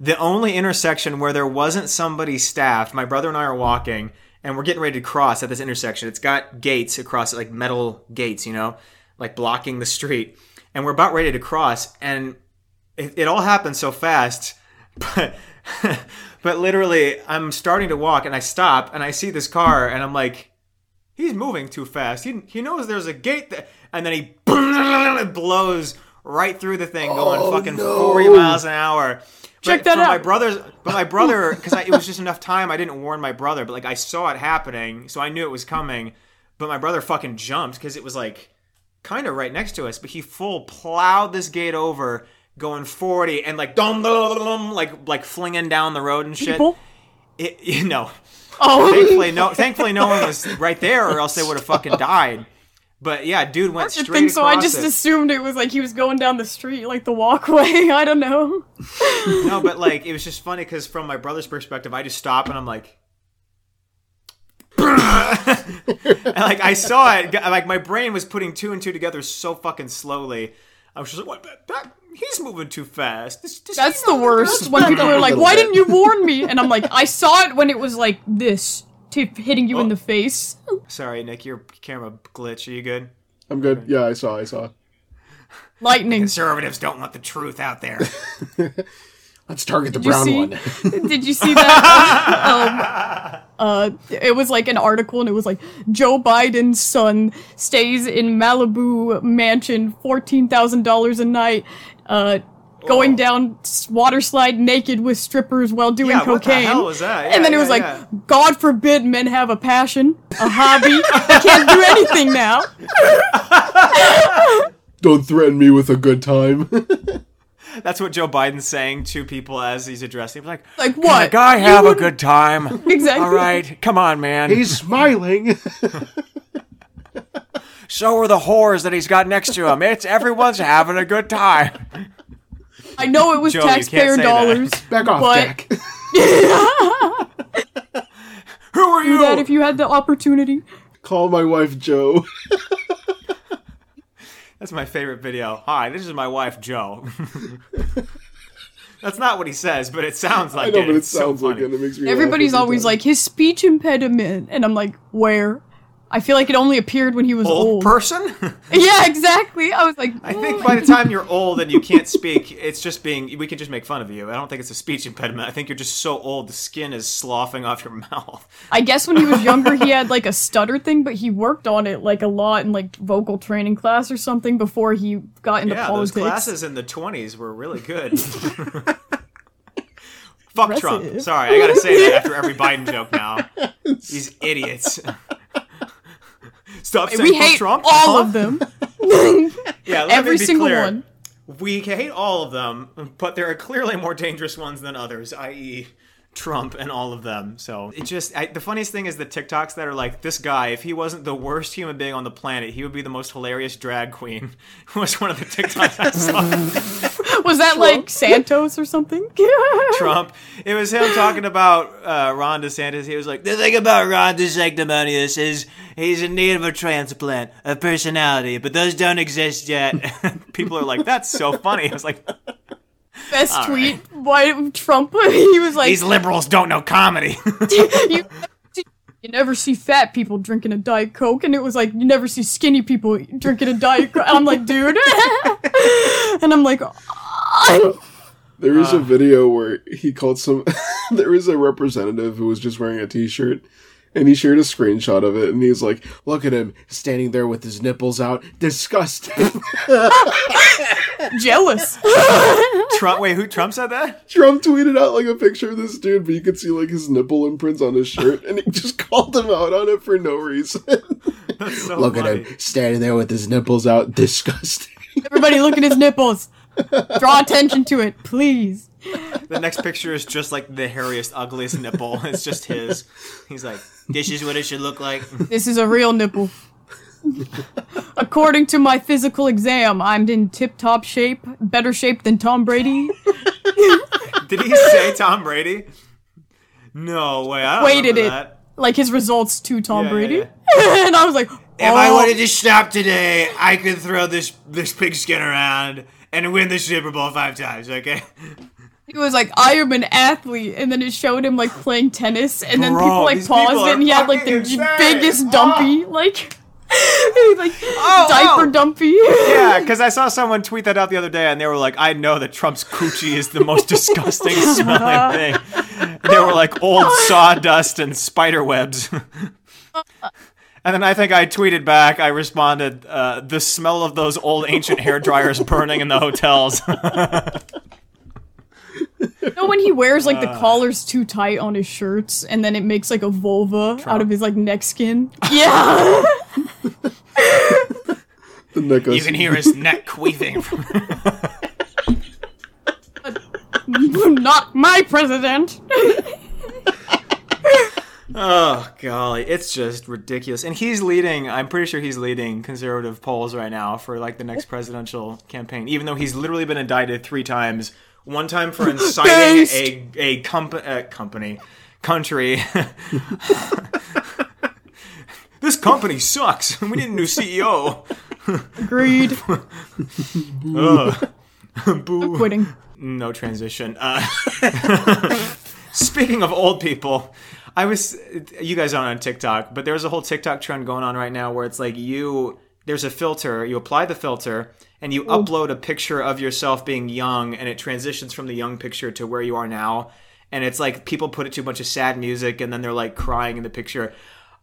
the only intersection where there wasn't somebody staffed my brother and i are walking and we're getting ready to cross at this intersection. It's got gates across it like metal gates you know like blocking the street. And we're about ready to cross and it, it all happened so fast but but literally i'm starting to walk and i stop and i see this car and i'm like he's moving too fast. He, he knows there's a gate there and then he blows right through the thing going Oh, fucking no. 40 miles an hour Check But that for my out. brother's but my brother because it was just enough time i didn't warn my brother but like i saw it happening so i knew it was coming but my brother fucking jumped because it was like kind of right next to us, but he full plowed this gate over, going 40 and like dum dum dum, like like flinging down the road and shit. People? It, you know, Oh, thankfully no, thankfully no one was right there, or else they would have fucking died. But yeah, dude went I straight think so. I just it. assumed it was like he was going down the street, like the walkway. I don't know. No, but like it was just funny because from my brother's perspective, I just stop and I'm like, and like I saw it, like my brain was putting two and two together so fucking slowly. I was just like, what? That, that- he's moving too fast. This, this, That's the moving worst. When people are like, "Why bit. didn't you warn me?" And I'm like, "I saw it when it was like this, tip hitting you in the face." Sorry, Nick, your camera glitch. Are you good? I'm good. Yeah, I saw. I saw. Lightning. Conservatives don't want the truth out there. Let's target the brown see- one. Did you see that? um, uh, it was like an article, and it was like Joe Biden's son stays in Malibu mansion, fourteen thousand dollars a night, uh, going Oh. down s- water slide naked with strippers while doing Yeah, what the cocaine. hell was that? and then Yeah, it was yeah, like. God forbid men have a passion, a hobby. they can't do anything now. Don't threaten me with a good time. That's what Joe Biden's saying to people as he's addressing. He's like, Like what? Guy, have a good time. Exactly. All right, come on, man. He's smiling. so are the whores that he's got next to him. It's everyone's having a good time. I know it was Joe, taxpayer say that. dollars. Back off, But- Jack. "Who are Do you?" that if you had the opportunity. Call my wife Joe. That's my favorite video. Hi, this is my wife, Joe. That's not what he says, but it sounds like I know, it. but it It's so sounds like funny. it. It makes me. laugh Everybody's every always time. like his speech impediment, and I'm like, where? I feel like it only appeared when he was Old old. person? yeah, exactly. I was like, I think by the time you're old and you can't speak, it's just being. We can just make fun of you. I don't think it's a speech impediment. I think you're just so old, the skin is sloughing off your mouth. I guess when he was younger, he had like a stutter thing, but he worked on it like a lot in like vocal training class or something before he got into Yeah, politics. those classes in the 20s were really good. Fuck Trump. Sorry, I gotta say that after every Biden joke now. These idiots. Stop saying we fuck hate Trump. all Huh? of them. Yeah, let Every me be single clear. one. We hate all of them, but there are clearly more dangerous ones than others, i.e., Trump and all of them. So it just I, the funniest thing is the TikToks that are like this guy. If he wasn't the worst human being on the planet, he would be the most hilarious drag queen. was one of the TikToks I saw. Was that like Santos or something? Trump. It was him talking about uh, Ron DeSantis. He was like, the thing about Ron DeSanctimonious is he's in need of a transplant, a personality, but those don't exist yet. People are like, that's so funny. I was like, Best tweet. Why Trump? he was like, these liberals don't know comedy. you, you never see fat people drinking a diet coke, and it was like you never see skinny people drinking a diet coke. I'm like, dude, and I'm like, There is Uh. a video where he called some. there is a representative who was just wearing a T-shirt, and he shared a screenshot of it, and he's like, "Look at him standing there with his nipples out, disgusting." jealous. Trump. Wait, who? Trump said that? Trump tweeted out like a picture of this dude, but you could see like his nipple imprints on his shirt, and he just called him out on it for no reason. So Look funny. at him standing there with his nipples out, disgusting. Everybody, look at his nipples. Draw attention to it, please. The next picture is just like the hairiest, ugliest nipple. It's just his. He's like, this is what it should look like. This is a real nipple. According to my physical exam, I'm in tip-top shape, better shape than Tom Brady. Did he say Tom Brady? No way. I Weighted it. that. Like his results to Tom Yeah, Brady. yeah, and I was like, If I oh. wanted to stop today, I could throw this this pigskin around and win the Super Bowl five times. Okay. He was like, I am an athlete, and then it showed him like playing tennis, and then Bro, people like paused people it, and he had like the insane. Biggest dumpy, ah. like, like oh, diaper oh. dumpy. Yeah, because I saw someone tweet that out the other day, and they were like, "I know that Trump's coochie is the most disgusting smelling thing." They were like old sawdust and spider webs. Uh, And then I think I tweeted back. I responded, uh, "The smell of those old ancient hair dryers burning in the hotels." You know when he wears like Uh. the collars too tight on his shirts, and then it makes like a vulva out of his like neck skin. Yeah. Nick goes, You can hear his neck queefing. From- Not my president. Oh golly, it's just ridiculous. And he's leading. I'm pretty sure he's leading conservative polls right now for like the next presidential campaign. Even though he's literally been indicted three times. One time for inciting a a comp- uh, company country. this company sucks. We need a new CEO. Agreed. Boo. Quitting. No transition. Uh, speaking of old people, I was. You guys aren't on TikTok, but there's a whole TikTok trend going on right now where it's like you. There's a filter. You apply the filter, and you mm. upload a picture of yourself being young, and it transitions from the young picture to where you are now. And it's like people put it to a bunch of sad music, and then they're like crying in the picture.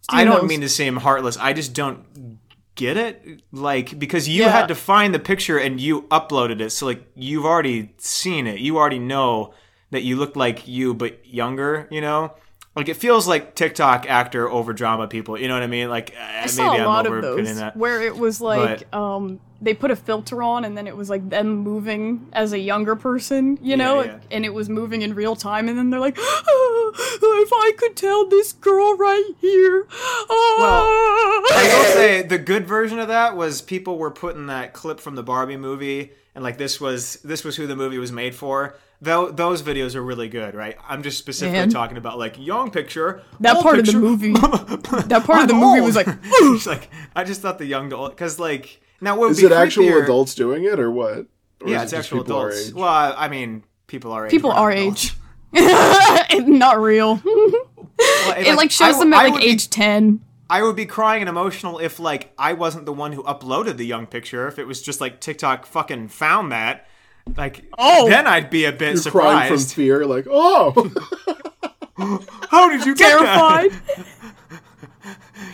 I don't knows. mean to seem heartless. I just don't get it like because you Yeah. had to find the picture and you uploaded it so like you've already seen it you already know that you look like you but younger you know like it feels like tiktok actor over drama people you know what i mean like uh, I maybe saw a i'm lot over of those that where it was like um they put a filter on and then it was like them moving as a younger person, you know, yeah. and it was moving in real time and then they're like, "Ah, if I could tell this girl right here. ah." I will say the good version of that was people were putting that clip from the Barbie movie, and like this was this was who the movie was made for. Though those videos are really good, right? I'm just specifically Man. talking about like young picture. that old part of the movie, that part I'm of the movie old. was like, like I just thought the young to old because like now what would Is be it actual creepier- adults doing it or what? Or Yeah, it's it actual adults. Well, I I mean, people our age. people we're our adults. age. Not real. Well, it like shows I them at I like would be- age ten. I would be crying and emotional if like I wasn't the one who uploaded the young picture. If it was just like TikTok fucking found that, like Oh. then I'd be a bit You're crying from fear, like, oh, How did you get Terrified.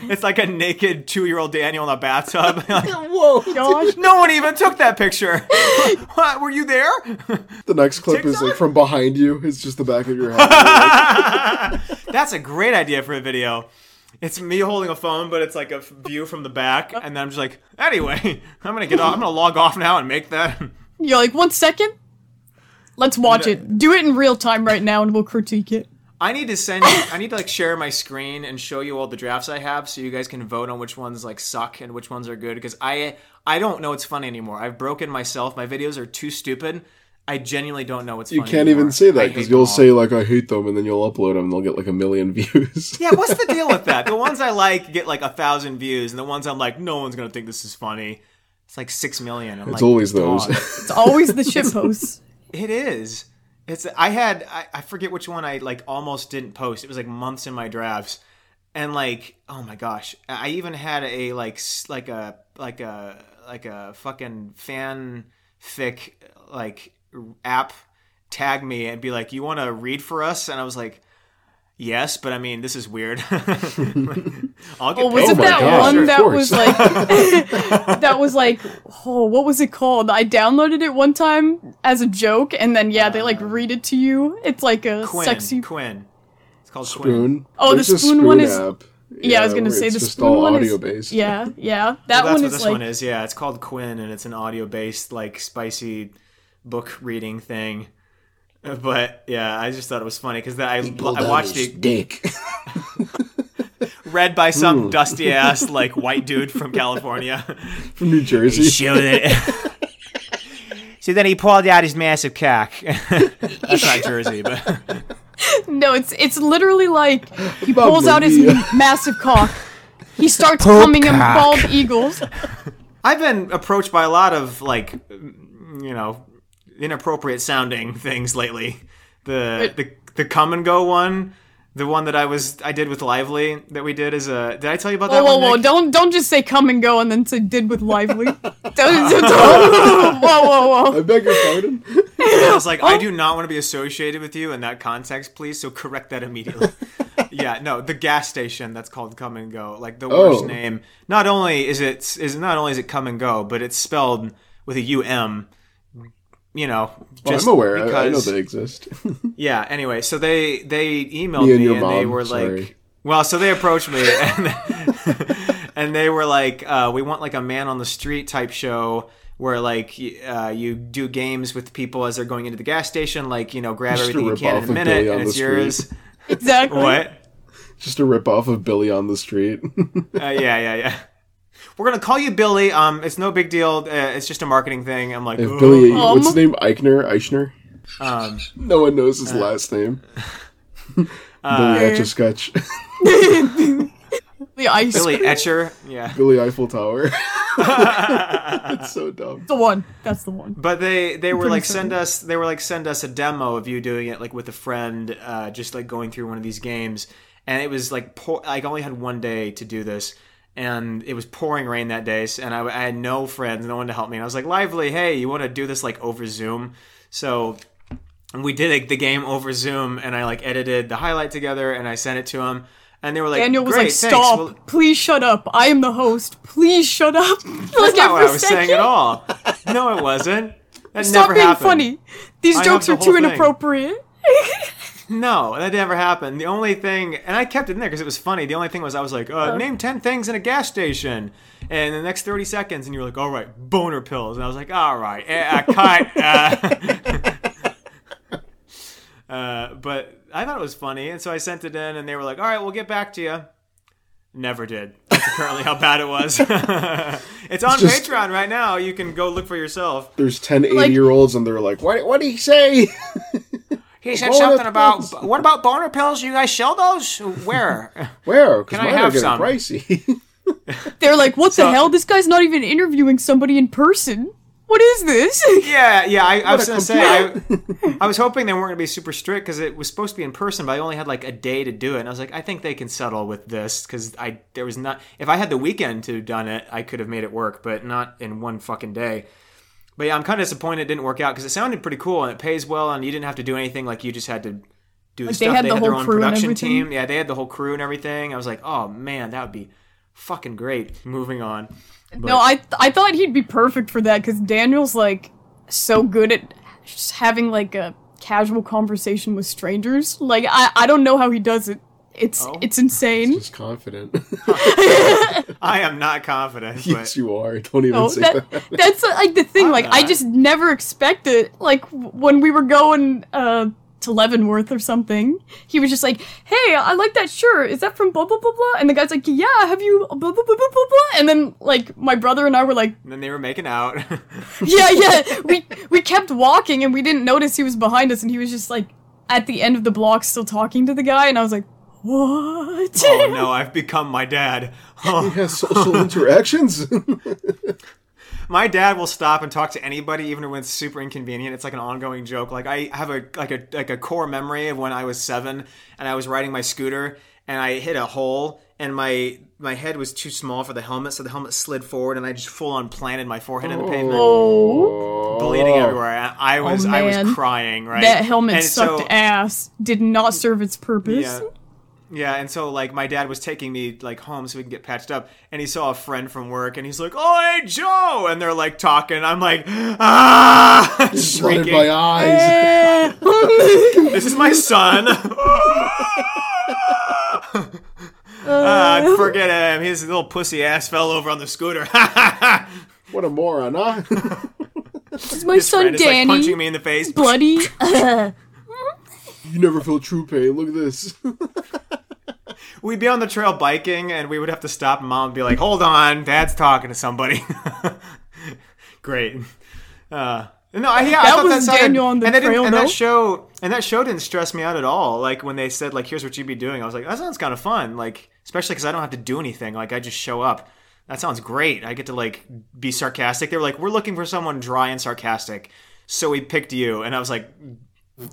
It's like a naked two-year-old Daniel in a bathtub. Like, whoa. Gosh. no one even took that picture. what? Were you there? The next clip is like from behind you. It's just the back of your head. That's a great idea for a video. It's me holding a phone, but it's like a view from the back, and then I'm just like, anyway, I'm gonna get off. I'm gonna log off now and make that. You're like, one second. Let's watch it. Do it in real time right now, and we'll critique it. I need to send you. I need to like share my screen and show you all the drafts I have, so you guys can vote on which ones like suck and which ones are good. Because I I don't know what's funny anymore. I've broken myself. My videos are too stupid. I genuinely don't know what's. You funny can't anymore. even say that because you'll all. say like I hate them, and then you'll upload them, and they'll get like a million views. Yeah, what's the deal with that? The ones I like get like a thousand views, and the ones I'm like, no one's gonna think this is funny. It's like six million. I'm It's like, always those. It's always the shit posts. It is. It's. I had. I, I forget which one I like. Almost didn't post. It was like months in my drafts, and like, oh my gosh, I even had a like like a like a like a fucking fanfic like app tag me and be like, "You want to read for us?" And I was like. Yes, but I mean, this is weird. I'll get Oh, was paid it for that gosh, one of that was like that was like oh what was it called? I downloaded it one time as a joke and then yeah, they like uh, read it to you. It's like a Quinn. sexy Quinn. It's called Quinn. Spoon. Oh, the There's a Spoon one is- app. Yeah, I was gonna say it's the just spoon all one audio is based. Yeah, yeah. Well, That that's one what is this like one is. Yeah, it's called Quinn, and it's an audio-based, like spicy book reading thing. But yeah, I just thought it was funny because I, I watched it Dick. read by some hmm. dusty ass like white dude from California. from New Jersey. Showed it. so then he pulled out his massive cock. That's not Jersey, but No, it's it's literally like he Mamma pulls out his massive cock. He starts humming him bald eagles. I've been approached by a lot of like, you know, inappropriate sounding things lately. The the the come and go one, the one that I was I did with Lively that we did is a. Did I tell you about that Whoa, whoa, one? whoa! Nick? Don't don't just say come and go and then say did with lively. Don't- don't- whoa, whoa, whoa! I beg your pardon. I was like, Oh. I do not want to be associated with you in that context, please. So correct that immediately. yeah, no, the gas station that's called Come and Go, like the worst Oh. name. Not only is it is not only is it Come and Go, but it's spelled with a U M. You know, Well, I'm aware. I, I know they exist. Yeah. Anyway, so they they emailed Me me and your and they were sorry. like, well, so they approached me and and they were like, uh, "We want like a man on the street type show." Where like uh, you do games with people as they're going into the gas station, like you know, grab Just everything you can in a minute, and it's yours. Exactly. What? Just a rip off of Billy on the street. Uh, yeah, yeah, yeah. We're gonna call you Billy. Um, it's no big deal. Uh, it's just a marketing thing. I'm like, if "Oh." Billy, Um. what's his name? Eichner? Eichner? Um, No one knows Uh. his last name. Billy Etch a Sketch. The ice. Billy Etcher. Yeah. Billy Eiffel Tower. it's so dumb. The one. That's the one. But they they were like send us they were like send us a demo of you doing it like with a friend, uh, just like going through one of these games, and it was like pour, like I only had one day to do this, and it was pouring rain that day, and I, I had no friends, no one to help me, and I was like, Lively, hey, you want to do this like over Zoom? So we did like, the game over Zoom, and I like edited the highlight together, and I sent it to him, and they were like, Daniel was like. "Stop! Well, Please shut up! I am the host. Please shut up!" like that's not what I was saying at all. No, it wasn't. That Stop being happened. funny. These I jokes have are the too thing. inappropriate. No, that never happened. The only thing, and I kept it in there because it was funny. The only thing was I was like, uh, name 10 things in a gas station. And the next 30 seconds, and you're like, all right, boner pills. And I was like, all right, eh, uh, cut. Uh, uh, but I thought it was funny. And so I sent it in, and they were like, all right, we'll get back to you. Never did. That's apparently how bad it was. it's on just- Patreon right now. You can go look for yourself. There's 10 80 Like- year olds and they're like, what, what did he say? He said Boner something about, what about boner pills? You guys sell those? Where? Where? Because Can I mine are have getting some? pricey. They're like, "What So- the hell? This guy's not even interviewing somebody in person. What is this?" Yeah, yeah. I, I was gonna say, I, I was hoping they weren't gonna be super strict because it was supposed to be in person, but I only had like a day to do it, and I was like, I think they can settle with this because I there was not. If I had the weekend to have done it, I could have made it work, but not in one fucking day. But yeah, I'm kind of disappointed it didn't work out because it sounded pretty cool and it pays well, and you didn't have to do anything. Like you just had to do the stuff. they had the their whole own crew production team. Yeah, they had the whole crew and everything. I was like, oh man, that would be fucking great. Moving on. No, I I thought he'd be perfect for that because Daniel's like so good at just having like a casual conversation with strangers. Like I I don't know how he does it. It's Oh. it's insane. Just confident. I am not confident. yes, you are. Don't even No, say that, that. that's uh, like the thing. I'm Like I just never expected. Like when we were going uh, to Leavenworth or something, he was just like, "Hey, I like that shirt. Is that from blah blah blah blah?" And the guy's like, "Yeah, have you blah blah blah blah blah blah?" And then like my brother and I were like, and then they were making out. "Yeah, yeah." We we kept walking and we didn't notice he was behind us, and he was just like at the end of the block still talking to the guy, and I was like, "What?" oh no, I've become my dad. Oh. He has social interactions. My dad will stop and talk to anybody, even when it's super inconvenient. It's like an ongoing joke. Like I have a like a like a core memory of when I was seven and I was riding my scooter and I hit a hole and my my head was too small for the helmet, so the helmet slid forward and I just full on planted my forehead in the pavement, Oh, bleeding everywhere. I, I oh, was I was crying. Right, that helmet And sucked so- ass. Did not serve its purpose. Yeah. Yeah, and so like my dad was taking me like home so we can get patched up, and he saw a friend from work, and he's like, "Oh, hey Joe," and they're like talking. I'm like, ah, Flooded shrieking. my eyes. This is my son. Ah, forget him. His little pussy ass fell over on the scooter. What a moron, huh? It's my His son friend is like Danny. punching me in the face. bloody. you never feel true pain. Look at this. We'd be on the trail biking, and we would have to stop. And mom would be like, "Hold on, Dad's talking to somebody." Great. Uh, no, I- yeah, I That thought was that sounded, Daniel on the and, that trail, and that show and that show didn't stress me out at all. Like when they said, like, "Here's what you'd be doing," I was like, "That sounds kind of fun." Like, especially because I don't have to do anything. Like, I just show up. That sounds great. I get to like be sarcastic. They were like, "We're looking for someone dry and sarcastic," so we picked you, and I was like,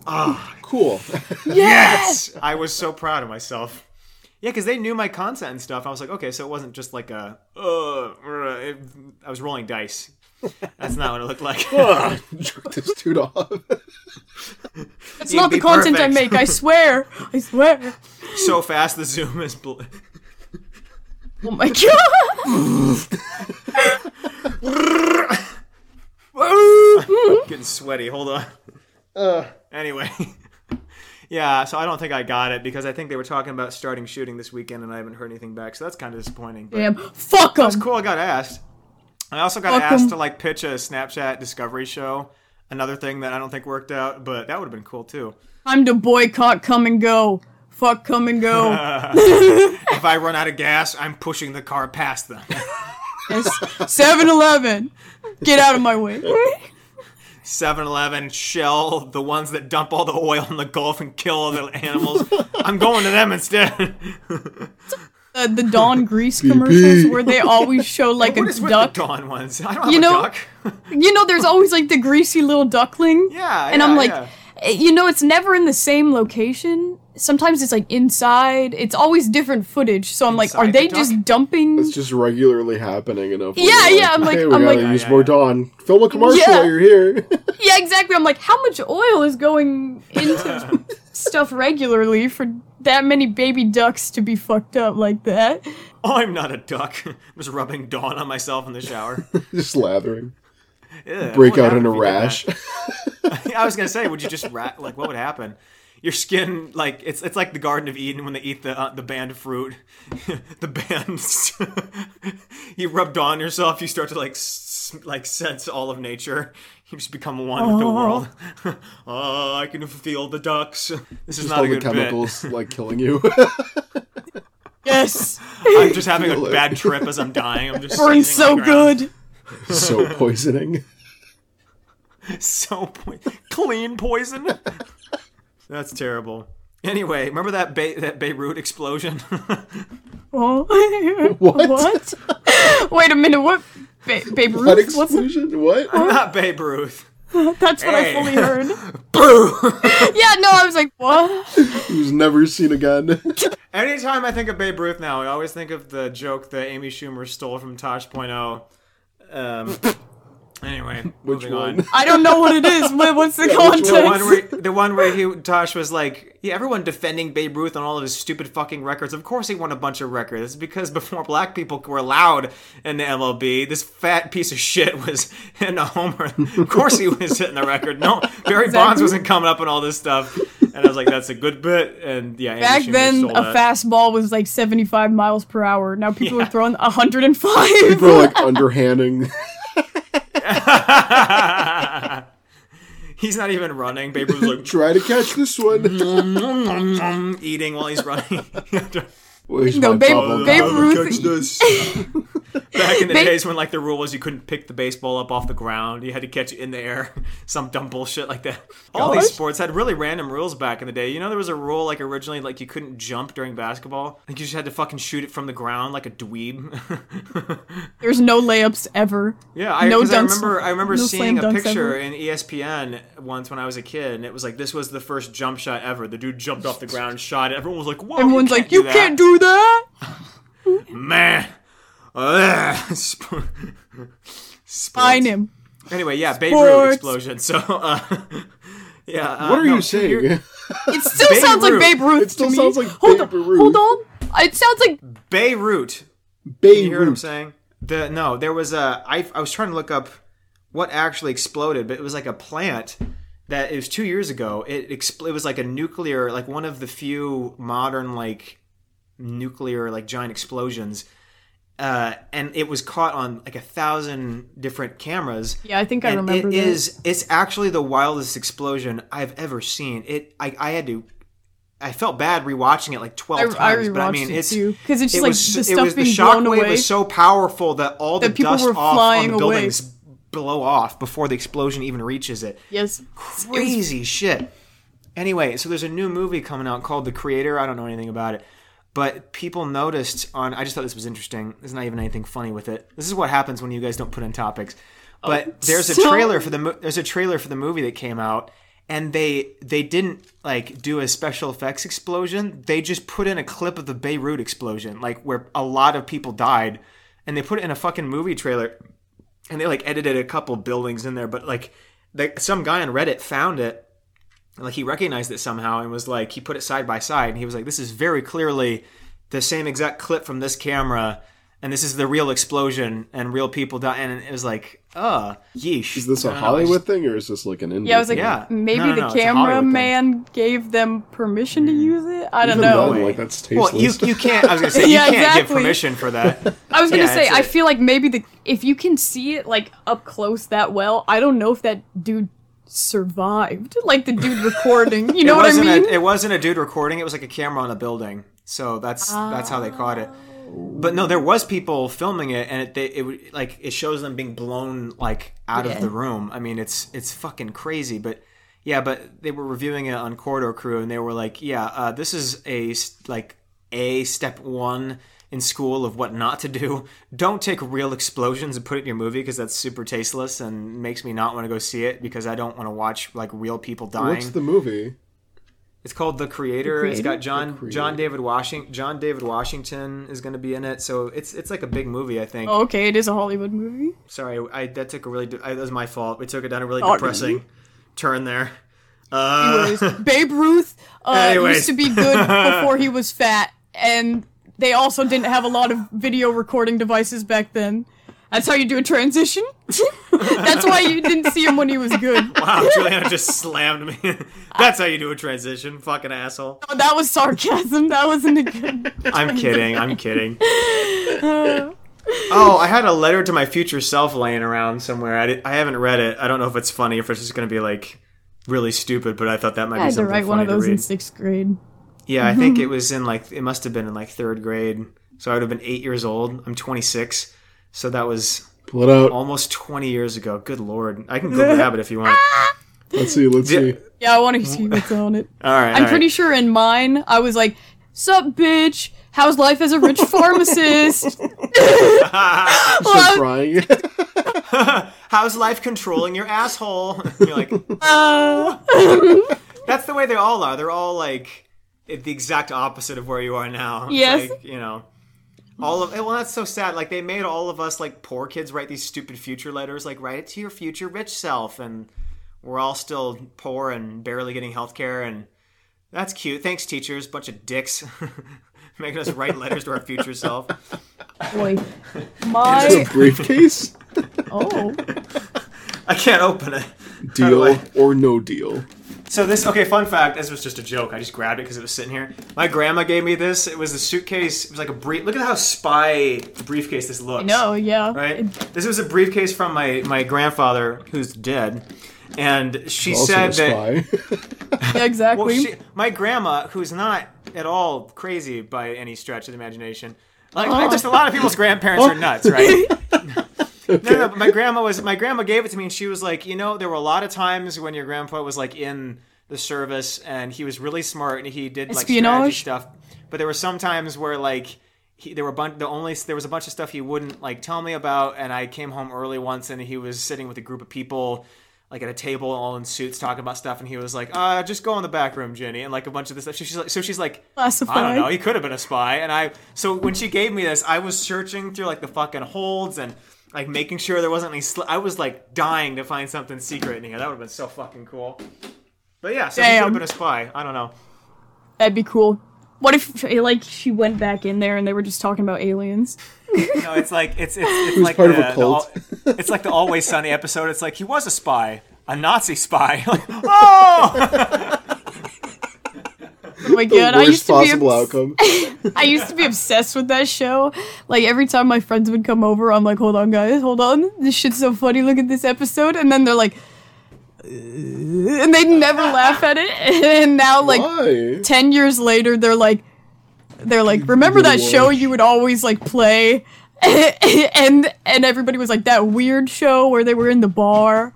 "Ah, oh. Cool. Yes! I was so proud of myself. Yeah, because they knew my content and stuff. I was like, okay, so it wasn't just like a, uh, it, I was rolling dice. That's not what it looked like. Jerk this dude off. It's You'd not the be content I make. I swear. I swear. so fast the zoom is. Bl- Oh my god. getting sweaty. Hold on. Uh, anyway. Yeah, so I don't think I got it because I think they were talking about starting shooting this weekend, and I haven't heard anything back. So that's kind of disappointing. But Damn. Fuck That's them. cool. I got asked. I also got Fuck asked 'em. to like pitch a Snapchat Discovery show. Another thing that I don't think worked out, but that would have been cool too. I'm to boycott come and go. Fuck come and go. If I run out of gas, I'm pushing the car past them. 7 Eleven. Get out of my way. 7-Eleven, Shell, the ones that dump all the oil in the Gulf and kill all the animals. I'm going to them instead. Uh, the Dawn Grease commercials where they always show like what a is with duck. the Dawn ones? I don't have You a know- duck. You know, there's always like the greasy little duckling. Yeah, And yeah, I'm like, yeah. Eh, you know, it's never in the same location. Sometimes it's like inside. It's always different footage. So I'm like, are they the just dumping? It's just regularly happening enough. where Yeah, you're yeah, I'm like- hey, we I'm gotta like- use Yeah, more yeah. Dawn. Film a commercial Yeah. while you're here. Yeah, exactly. I'm like, how much oil is going into stuff regularly for that many baby ducks to be fucked up like that? I'm not a duck. I'm just rubbing Dawn on myself in the shower. just lathering. Ew, Break out in a if you did rash. That? I was gonna say, would you just rat? Like, what would happen? Your skin, like it's it's like the Garden of Eden when they eat the uh, the banned fruit. the bands. you rub Dawn on yourself, you start to like s- like sense all of nature. You just become one with the world. oh, I can feel the ducks. This is Just not all a the good bit. chemicals like killing you. Yes, I'm just having a it. bad trip as I'm dying. I'm just burns so on the ground. good. so poisoning. so po- clean poison. That's terrible. Anyway, remember that Be- that Beirut explosion? Oh. What? what? Wait a minute. What? Ba- Babe Ruth? What's explosion? What? Not Babe Ruth. That's what Hey. I fully heard. Boo! Yeah, no, I was like, what? Who's never seen again? Anytime I think of Babe Ruth now, I always think of the joke that Amy Schumer stole from Tosh.0. Um, anyway, Which moving one? on. I don't know what it is. What- What's the which context? The one where the one where he Tosh was like, yeah, everyone defending Babe Ruth on all of his stupid fucking records. Of course he won a bunch of records. It's because before black people were allowed in the MLB, this fat piece of shit was in a homer. Of course he was hitting the record. No, Barry Bonds wasn't coming up on all this stuff. And I was like, that's a good bit. And yeah, Amy Back Schumer then, stole a that. fastball was like 75 miles per hour. Now people Yeah. are throwing 105. People are like underhanding. He's not even running. Babe Ruth was like Try to catch this one. eating while he's running. Where's No, my Babe- bubble Babe gum? Ruth- Back in the Babe- days when like the rule was you couldn't pick the baseball up off the ground, you had to catch it in the air, some dumb bullshit like that. All these sports had really random rules back in the day. You know, there was a rule like originally like you couldn't jump during basketball. Like you just had to fucking shoot it from the ground like a dweeb. There's no layups ever. Yeah, I, No 'cause I remember. I remember no seeing a picture ever. in ESPN once when I was a kid, and it was like this was the first jump shot ever. The dude jumped off the ground, shot it. Everyone was like, "Whoa!" Everyone's you like, "You can't you do that." can't do that. man." Ugh. Sp- sports. Him. Anyway, yeah, Beirut Sports. explosion. So, uh, yeah. Uh, What are no, you saying? It still Babe sounds like Ruth. Babe Ruth. It still to me. sounds like hold Babe on, Ruth. Hold on. It sounds like Beirut. Beirut. You hear what I'm saying? The no, there was a. I I was trying to look up what actually exploded, but it was like a plant that it was two years ago. It expl- It was like a nuclear, like one of the few modern like nuclear like giant explosions. Uh, and it was caught on like a thousand different cameras. Yeah, I think I remember It that. is. It's actually the wildest explosion I've ever seen. It. I. I had to. I felt bad rewatching it like twelve I, times, I but I mean, it it's because it's just it like was, the it stuff was the being shock blown wave away. was so powerful that all the That dust off on the away. buildings blow off before the explosion even reaches it. yes, Crazy shit. Anyway, so there's a new movie coming out called The Creator. I don't know anything about it, but people noticed on. I just thought this was interesting. There's not even anything funny with it. This is what happens when you guys don't put in topics. Oh, but there's a trailer for the mo- there's a trailer for the movie that came out, and they they didn't like do a special effects explosion. They just put in a clip of the Beirut explosion, like where a lot of people died, and they put it in a fucking movie trailer and they like edited a couple buildings in there, but like they, some guy on Reddit found it, and like he recognized it somehow and was like he put it side by side, and he was like, "This is very clearly the same exact clip from this camera and this is the real explosion and real people die, and it was like, uh, yeesh. Is this a I don't know, I Hollywood just- thing or is this like an indie? Yeah, I was like, thing? Yeah. maybe No, no, the no, it's a Hollywood thing. cameraman gave them permission to use it. I don't Even know. then, like that's tasteless. Well, you you can't. I was gonna say you Yeah, can't give exactly. permission for that. I was gonna Yeah, say, it's I a- feel like maybe the if you can see it like up close that well, I don't know if that dude survived. Like the dude recording, you know what I mean? A, it wasn't a dude recording. It was like a camera on a building. So that's that's how they caught it. But no, there was people filming it, and it they, it like it shows them being blown like out Yeah. of the room. I mean, it's it's fucking crazy. But yeah, but they were reviewing it on Corridor Crew, and they were like, yeah, uh, this is a like a step one in school of what not to do. Don't take real explosions and put it in your movie because that's super tasteless and makes me not want to go see it because I don't want to watch like real people dying. What's the movie? It's called The Creator. It's got John John David Washington. John David Washington is going to be in it, so it's it's like a big movie. I think. Oh, okay, it is a Hollywood movie. Sorry, I that took a really I, that was my fault. We took it down a really Oh, depressing turn there. Uh, Anyways, Babe Ruth uh, used to be good before he was fat, and they also didn't have a lot of video recording devices back then. That's how you do a transition. That's why you didn't see him when he was good. wow, Julianna just slammed me. That's how you do a transition, fucking asshole. Oh, that was sarcasm. That wasn't a good. I'm kidding. I'm kidding. Oh, I had a letter to my future self laying around somewhere. I, di- I haven't read it. I don't know if it's funny, or if it's just going to be like really stupid. But I thought that might I be something. I had to write one of those in sixth grade. Yeah, I think it was in like it must have been in like third grade. So I would have been eight years old. I'm 26, so that was Pull it out. almost 20 years ago. Good lord, I can Google Habit if you want. Let's see. Let's Yeah. see. Yeah, I want to see what's on it. All right, I'm all pretty right. sure in mine, I was like, "Sup, bitch? How's life as a rich pharmacist?" Start Well, crying. How's life controlling your asshole? You're like, uh, that's the way they all are. They're all like the exact opposite of where you are now. It's Yes. like, you know. All of it. well, that's so sad. Like they made all of us like poor kids write these stupid future letters, like write it to your future rich self, and we're all still poor and barely getting health care, and that's cute. Thanks, teachers. Bunch of dicks making us write letters to our future self. boy, It's a my briefcase. oh, I can't open it. Deal I- or no deal. So this okay, fun fact. This was just a joke. I just grabbed it because it was sitting here. My grandma gave me this. It was a suitcase. It was like a brief. Look at how spy briefcase this looks. no, yeah, right? This was a briefcase from my my grandfather who's dead, and she Also said a that. spy. yeah, exactly. Well, she, my grandma, who's not at all crazy by any stretch of the imagination, like like, oh. just a lot of people's grandparents are nuts, right? No, no, but my grandma was my grandma gave it to me, and she was like, you know, there were a lot of times when your grandpa was like in the service, and he was really smart, and he did like strategy Espionage? stuff. But there were some times where like he, there were bun- the only there was a bunch of stuff he wouldn't like tell me about, and I came home early once, and he was sitting with a group of people. Like at a table, all in suits, talking about stuff, and he was like, "Uh, just go in the back room, Jenny," and like a bunch of this stuff. She's like, so she's like, I don't know. He could have been a spy. And I, so when she gave me this, I was searching through like the fucking holds and like making sure there wasn't any. Sli- I was like dying to find something secret in here. That would have been so fucking cool. But yeah, so he could Damn. have been a spy. I don't know. That'd be cool. What if like she went back in there and they were just talking about aliens? No, it's like it's it's, it's was like part the, of a cult. the it's like the Always Sunny episode. It's like he was a spy, a Nazi spy. Like, oh, Oh my god, I used to be possible obs- outcome. I used to be obsessed with that show. Like every time my friends would come over, I'm like, "Hold on, guys, hold on. This shit's so funny. Look at this episode." And then they're like, "Uh," and they never laugh at it. And now, like Why? ten years later, they're like, they're like, "Remember that show you would always like play?" and and everybody was like, "That weird show where they were in the bar."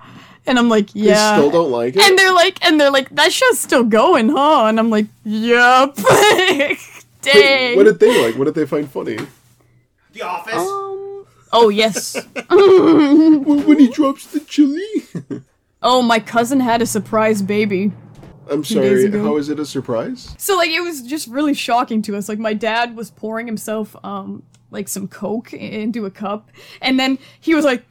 And I'm like, They "Yeah." still don't like it. and they're like, and they're like, that show's still going, huh? And I'm like, yep. Dang. Wait, what did they like? What did they find funny? The Office. um, oh yes. When he drops the chili. Oh, my cousin had a surprise baby. I'm sorry. How is it a surprise? So like, it was just really shocking to us. Like, my dad was pouring himself, um, like some Coke into a cup, and then he was like.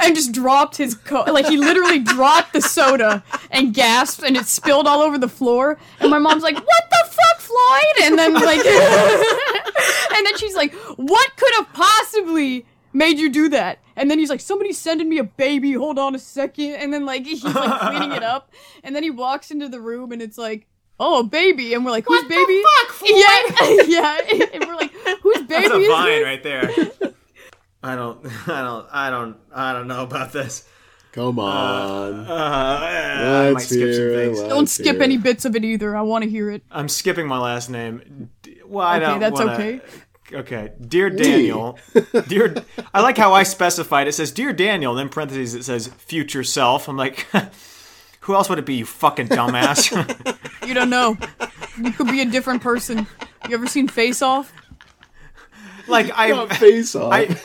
And just dropped his coke. Like he literally dropped the soda and gasped, and it spilled all over the floor. And my mom's like, "What the fuck, Floyd? And then like, and then she's like, what could have possibly made you do that? And then he's like, somebody's sending me a baby. Hold on a second. And then like he's like cleaning it up, and then he walks into the room, and it's like. Oh, a baby, and we're like, whose baby? fuck, Floyd? Yeah, yeah, and we're like, whose baby That's a vine this? right there. I don't, I don't, I don't, I don't know about this. Come on. Uh, I might Let's skip some hear it, things. let's Don't skip hear any it. bits of it either. I want to hear it. I'm skipping my last name. D- Well, I Okay, don't that's wanna- okay. Okay, dear Daniel, dear. I like how I specified. It says dear Daniel, then parentheses it says future self. I'm like, who else would it be? You fucking dumbass. You don't know. You could be a different person. You ever seen Face Off? Like I, Not face off. I,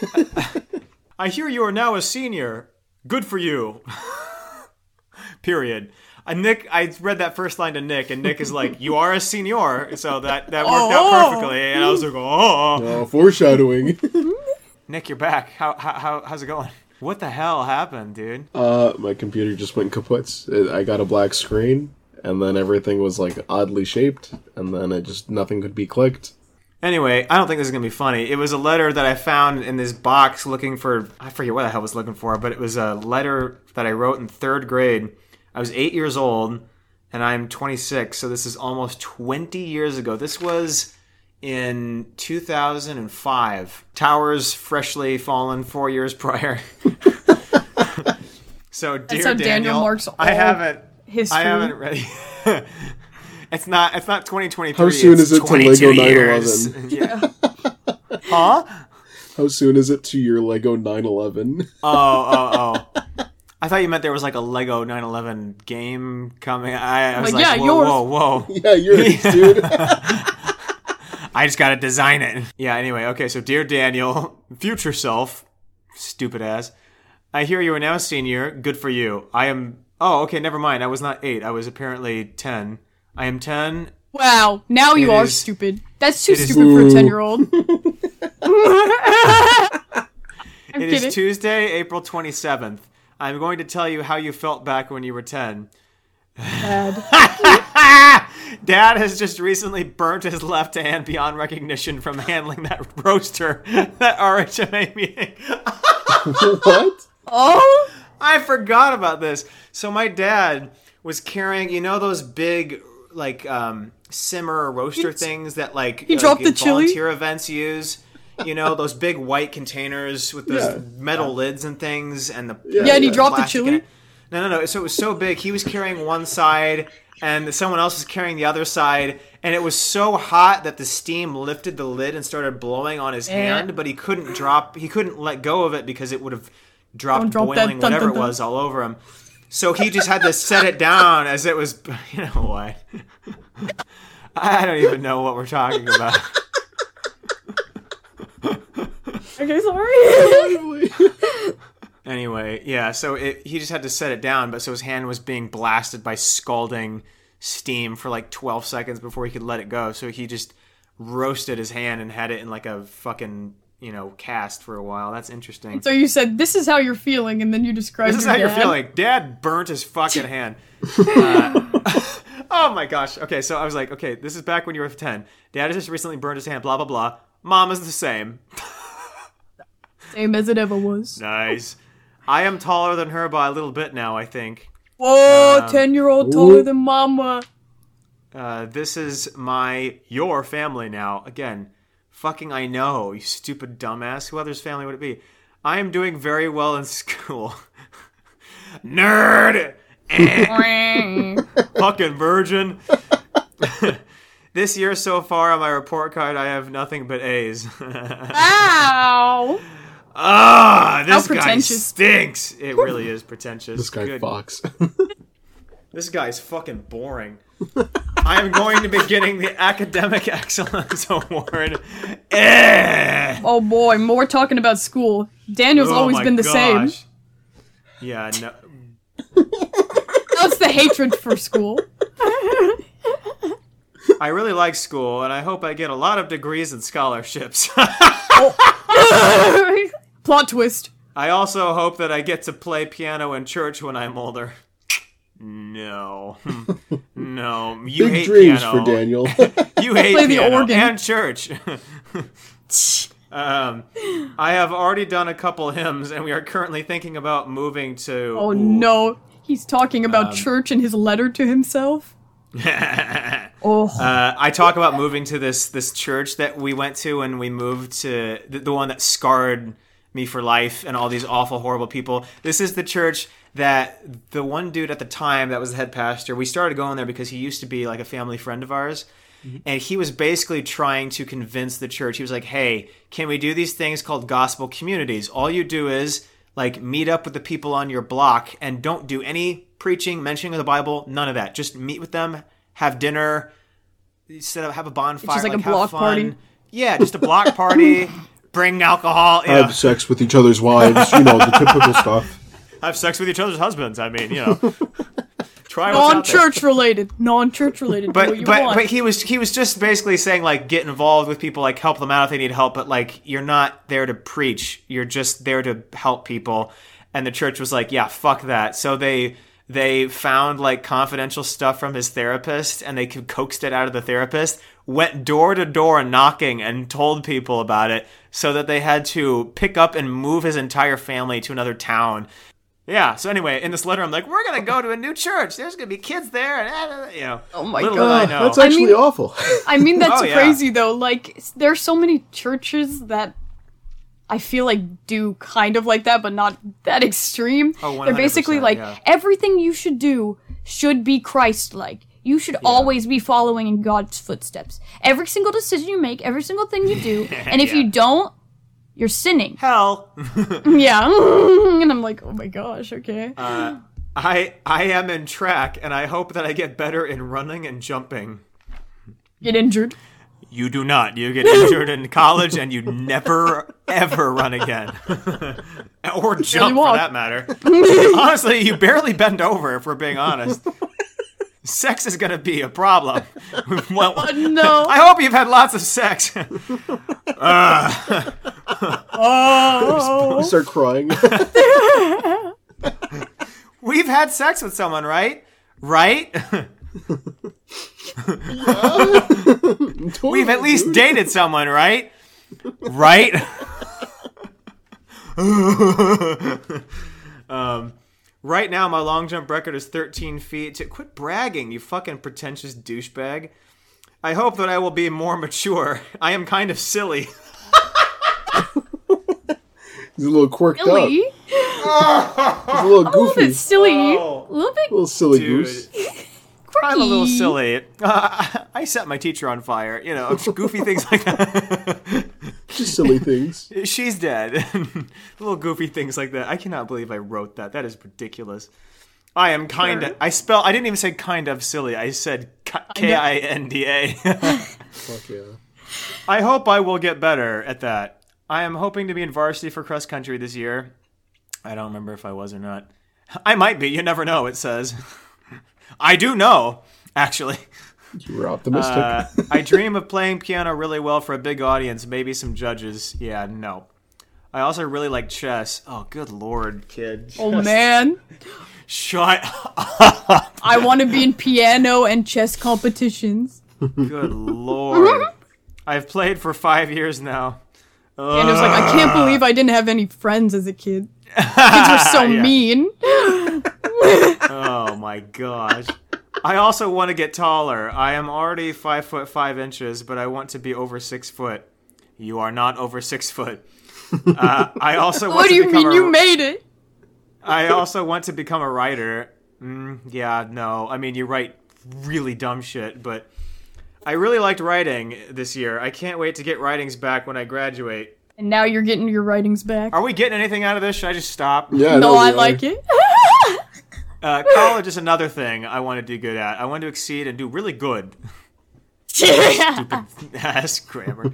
I hear you are now a senior. Good for you. Period. Uh, Nick, I read that first line to Nick, and Nick is like, "You are a senior," so that that worked Oh. out perfectly. And I was like, "Oh, Oh, foreshadowing. Nick, you're back. How how, how how's it going? What the hell happened, dude?" uh, my computer just went kaput. I got a black screen, and then everything was like oddly shaped, and then it just nothing could be clicked. Anyway, I don't think this is gonna be funny. It was a letter that I found in this box looking for I forget what the hell I was looking for, but it was a letter that I wrote in third grade. I was eight years old and I'm 26, so this is almost 20 years ago. This was in 2005. Towers freshly fallen four years prior. so, dear how Daniel Daniel, marks I haven't. History. I haven't read. it's not. It's not 2023. How soon it's is it to 22 Lego years. 9/11? Yeah. huh? How soon is it to your Lego 911? Oh, oh, oh. I thought you meant there was like a Lego 911 game coming. I, I was Like, like, yeah, whoa, yours. whoa, whoa. yeah, yours, dude. I just gotta design it. Yeah. Anyway, okay. So, dear Daniel, future self, stupid ass. I hear you are now a senior. Good for you. I am. Oh, okay. Never mind. I was not eight. I was apparently ten. I am ten. Wow, now you It are is- stupid. That's too it is- stupid for a 10 year old. I'm It kidding. is Tuesday, April twenty seventh. I'm going to tell you how you felt back when you were ten. Bad. Dad has just recently burnt his left hand beyond recognition from handling that roaster that RHMA meeting. what? Oh? I forgot about this. So my dad was carrying, you know, those big like um, simmer roaster things that like he dropped the chili? volunteer events use. You know those big white containers with those Yeah. metal lids and things, and the Yeah, and he yeah. dropped the chili? No, no, no. So it was so big. He was carrying one side, and someone else was carrying the other side. And it was so hot that the steam lifted the lid and started blowing on his hand. But he couldn't drop. He couldn't let go of it because it would have dropped boiling dun, whatever dun, it was all over him. So he just had to set it down as it was. You know what? I don't even know what we're talking about. Okay, sorry. Anyway, yeah, so it, he just had to set it down, but so his hand was being blasted by scalding steam for like 12 seconds before he could let it go. So he just roasted his hand and had it in like a fucking, you know, cast for a while. That's interesting. so you said, this is how you're feeling, and then you described This is your how you're feeling. Dad burnt his fucking hand. Uh, oh my gosh. Okay, so I was like, okay, this is back when you were 10. Dad has just recently burned his hand, blah, blah, blah. Mom is the same. Same as it ever was. Nice. I am taller than her by a little bit now, I think. Whoa, Um, 10 year old taller Ooh. than mama. Uh, this is my your family now. Again, fucking I know, you stupid dumbass. Who other's family would it be? I am doing very well in school. Nerd. Fucking virgin. this year so far on my report card, I have nothing but A's. Ow! Ah, this guy stinks. It really is pretentious. This guy Good Fox. This guy's fucking boring. I am going to be getting the Academic Excellence Award. Eh. Oh boy, more talking about school. Daniel's Oh always been the same. Yeah, no. That's the hatred for school. I really like school, and I hope I get a lot of degrees and scholarships. Plot twist. I also hope that I get to play piano in church when I'm older. No. No. You Big hate dreams piano. for Daniel. You hate Play the piano organ. and church. um, I have already done a couple hymns, and we are currently thinking about moving to. Oh Ooh. no, he's talking about Um, church in his letter to himself. Oh, Uh, I talk about moving to this this church that we went to when we moved to the, the one that scarred me for life and all these awful horrible people. This is the church that the one dude at the time that was the head pastor. We started going there because he used to be like a family friend of ours. Mm-hmm. And he was basically trying to convince the church. He was like, "Hey, can we do these things called gospel communities? All you do is like meet up with the people on your block and don't do any preaching, mentioning of the Bible, none of that. Just meet with them, have dinner, set up, have a bonfire, like a block fun. party? Yeah, just a block party. Bring alcohol. Yeah. Have sex with each other's wives, you know, the typical stuff. Have sex with each other's husbands. I mean, you know, try what's out there. non-church related, non-church related. But but want. but he was he was just basically saying like get involved with people, like help them out if they need help. But like you're not there to preach. You're just there to help people. And the church was like, yeah, fuck that. So they they found like confidential stuff from his therapist and they coaxed it out of the therapist. Went door to door knocking and told people about it so that they had to pick up and move his entire family to another town. Yeah. So anyway, in this letter, I'm like, we're gonna go to a new church. There's gonna be kids there, and you know. Oh my God. did I know. That's actually mean- awful. I mean, that's Oh, yeah. crazy though. Like, s- there's so many churches that I feel like do kind of like that, but not that extreme. Oh, They're basically like yeah. everything you should do should be Christ-like. You should always be following in God's footsteps. Every single decision you make, every single thing you do, and if Yeah. you don't, you're sinning. Hell, yeah, and I'm like, oh my gosh, okay. Uh, I I am in track, and I hope that I get better in running and jumping. Get injured. You do not. You get injured in college, and you never ever run again, or jump for that matter. Honestly, you barely bend over. If we're being honest, sex is gonna be a problem. well, No. I hope you've had lots of sex. Oh. Start crying. We've had sex with someone, right? Right? We've at least dated someone, right? Right? um, right now, my long jump record is 13 feet. Quit bragging, you fucking pretentious douchebag. I hope that I will be more mature. I am kind of silly. He's a little quirked up. Silly. He's a little goofy. A little bit silly. Oh. A little bit little silly Dude. goose. quirky. I'm a little silly. Uh, I set my teacher on fire. You know, goofy things like that. Just silly things. She's dead. Little goofy things like that. I cannot believe I wrote that. That is ridiculous. I am kind of. I spell. I didn't even say kind of silly. I said K I N D A. Fuck yeah. I hope I will get better at that. I am hoping to be in varsity for cross country this year. I don't remember if I was or not. I might be. You never know. It says. I do know, actually. You were optimistic. Uh, I dream of playing piano really well for a big audience, maybe some judges. Yeah, no. I also really like chess. Oh, good lord, kid. Oh man, Shut up. I want to be in piano and chess competitions. Good lord. I've played for five years now. And it was like, I can't believe I didn't have any friends as a kid. Kids were so mean. Oh my gosh. I also want to get taller. I am already five foot five inches, but I want to be over six foot. You are not over six foot. Uh, I also want to What do you mean a- you made it? I also want to become a writer. Mm, yeah, no. I mean, you write really dumb shit, but I really liked writing this year. I can't wait to get writings back when I graduate. And now you're getting your writings back. Are we getting anything out of this? Should I just stop? yeah, no, I like it. Uh, college is another thing I want to do good at. I want to exceed and do really good. Stupid ass grammar.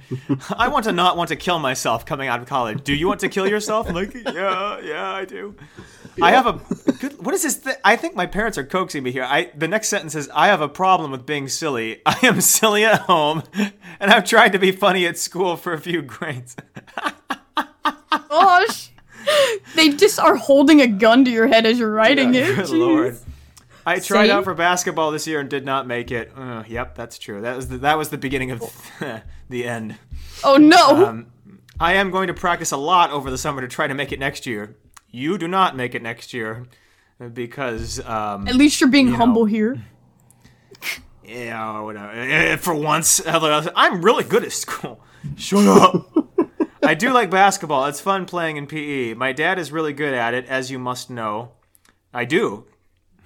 I want to not want to kill myself coming out of college. Do you want to kill yourself? I'm like, yeah, yeah, I do. I have a good. What is this? Th- I think my parents are coaxing me here. I the next sentence is, I have a problem with being silly. I am silly at home, and I've tried to be funny at school for a few grades. Gosh. They just are holding a gun to your head as you're writing it. Good Jeez. lord. I tried Same. out for basketball this year and did not make it. Uh, yep, that's true. That was the, that was the beginning of the end. Oh no! Um, I am going to practice a lot over the summer to try to make it next year. You do not make it next year because um, At least you're being you know. humble here. Yeah, whatever. Eh, For once, I'm really good at school. Shut up. I do like basketball. It's fun playing in PE. My dad is really good at it, as you must know. I do.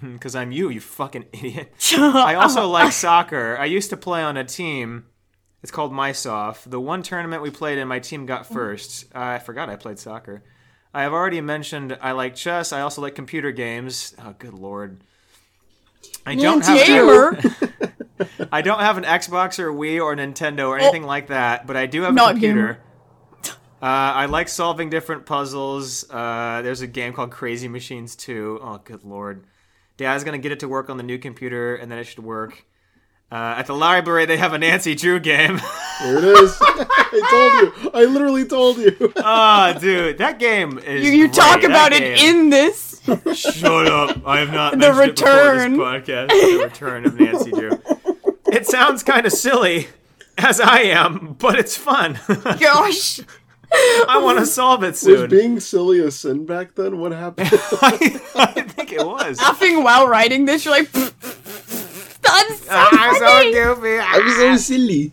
Because I'm you, you fucking idiot. I also like soccer. I used to play on a team. It's called MySoft. The one tournament we played in, my team got first. Uh, I forgot I played soccer. I have already mentioned I like chess. I also like computer games. Oh, good lord. I don't have. I don't have an Xbox or Wii or Nintendo or anything like that, but I do have a computer. Uh, I like solving different puzzles. Uh, there's a game called Crazy Machines 2. Oh, good lord. Dad's gonna get it to work on the new computer, and then it should work. Uh, at the library, they have a Nancy Drew game. There it is. I told you. I literally told you. oh, dude, that game is. You, you great. talk That about it game- in this. Shut up! I have not The return. it this podcast. The return of Nancy Drew. It sounds kind of silly, as I am, but it's fun. Gosh. I want to solve it soon. Was being silly a sin back then? What happened? I, I think it was. Laughing while writing this, you're like, that's so I'm so goofy. I'm so silly.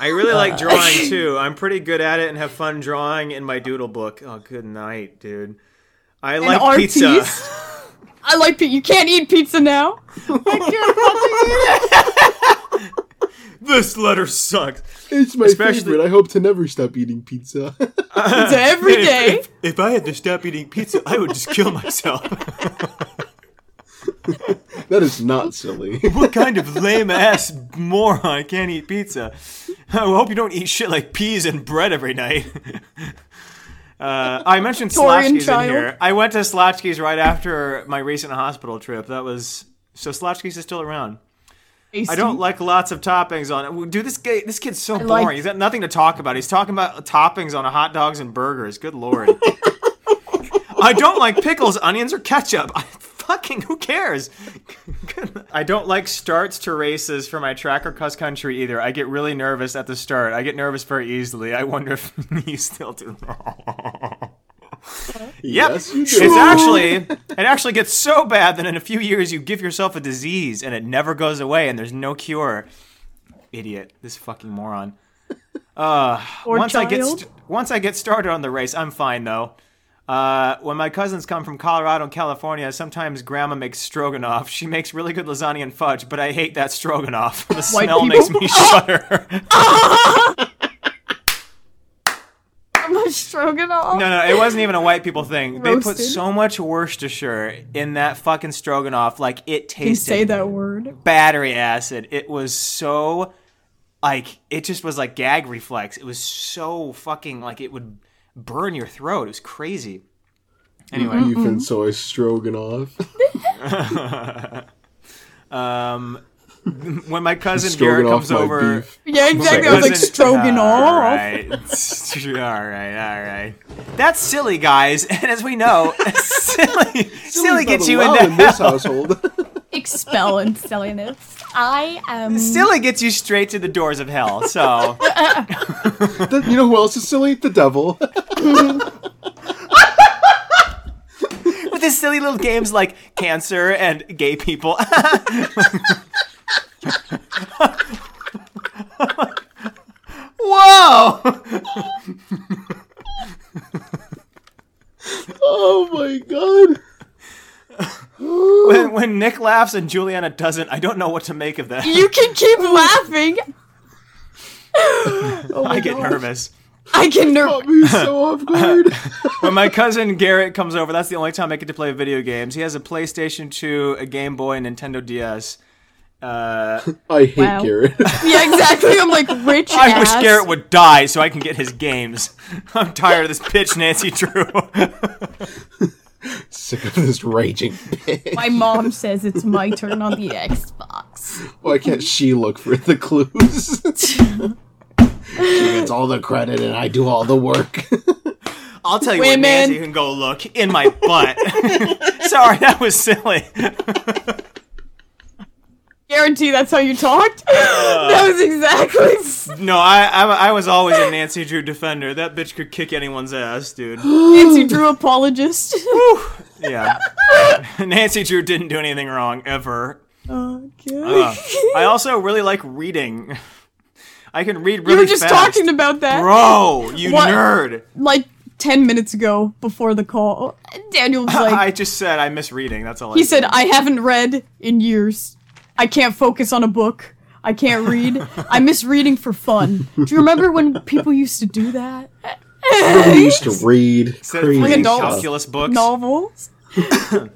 I really like drawing too. I'm pretty good at it and have fun drawing in my doodle book. Oh, good night, dude. I An like pizza. I like pizza. You can't eat pizza now. This letter sucks. It's my Especially- favorite. I hope to never stop eating pizza. Pizza every day. If, if I had to stop eating pizza, I would just kill myself. that is not silly. what kind of lame ass moron can't eat pizza? I hope you don't eat shit like peas and bread every night. Uh, I mentioned Victorian Slotchki's in here. I went to Slotchki's right after my recent hospital trip. That was so Slotchki's is still around. I don't like lots of toppings on it. Dude, this guy, this kid's so boring. like- He's got nothing to talk about. He's talking about toppings on hot dogs and burgers. Good lord. I don't like pickles, onions, or ketchup. I, fucking who cares? I don't like starts to races for my track or cross country either. I get really nervous at the start. I get nervous very easily. I wonder if you still do. Yep. Yes, you It's actually it actually gets so bad that in a few years you give yourself a disease and it never goes away and there's no cure. Idiot. This fucking moron. Uh, Or once I get st- once I get started on the race, I'm fine though. Uh, when my cousins come from Colorado and California, sometimes Grandma makes stroganoff. She makes really good lasagna and fudge, but I hate that stroganoff. The White smell people? makes me shudder. I'm a stroganoff. No, no, it wasn't even a white people thing. They put so much Worcestershire in that fucking stroganoff, like it tasted say that word. battery acid. It was so like it just was like gag reflex. It was so fucking like it would burn your throat. It was crazy. Anyway, Beef and soy stroganoff. um, when my cousin Garrett comes over, beef. Yeah, exactly. I was like, stroganoff. All right, all right, all right. That's silly, guys. And as we know, silly, silly gets you Allowed into in this household. Expel and silliness. I am. Silly gets you straight to the doors of hell. So The- you know who else is silly? The devil. with his silly little games like cancer and gay people. Whoa! oh my god. When, when Nick laughs and Julianna doesn't, I don't know what to make of that. You can keep laughing. oh I get nervous. I can nervous. Caught me so off guard. When my cousin Garrett comes over, that's the only time I get to play video games. He has a PlayStation 2, a Game Boy, and Nintendo DS. Uh, I hate Wow. Garrett. Yeah, exactly. I'm like rich I ass. wish Garrett would die so I can get his games. I'm tired of this pitch, Nancy Drew. Sick of this raging bitch. My mom says it's my turn on the Xbox. Why can't she look for the clues? she gets all the credit and I do all the work. I'll tell you where Women. Nancy can go look in my butt. Sorry, that was silly. Guarantee that's how you talked. that was exactly No, I, I I was always a Nancy Drew defender. That bitch could kick anyone's ass, dude. Nancy Drew apologist. Yeah. Nancy Drew didn't do anything wrong ever. okay. Uh, I also really like reading. I can read really. Fast. You were just fast. talking about that. Bro, you What? nerd. like 10 minutes ago before the call. Daniel was like, I just said I miss reading. That's all he said, said. I haven't read in years. I can't focus on a book. I can't read. I miss reading for fun. Do you remember when people used to do that? We used to read Instead of crazy reading calculus books. Novels?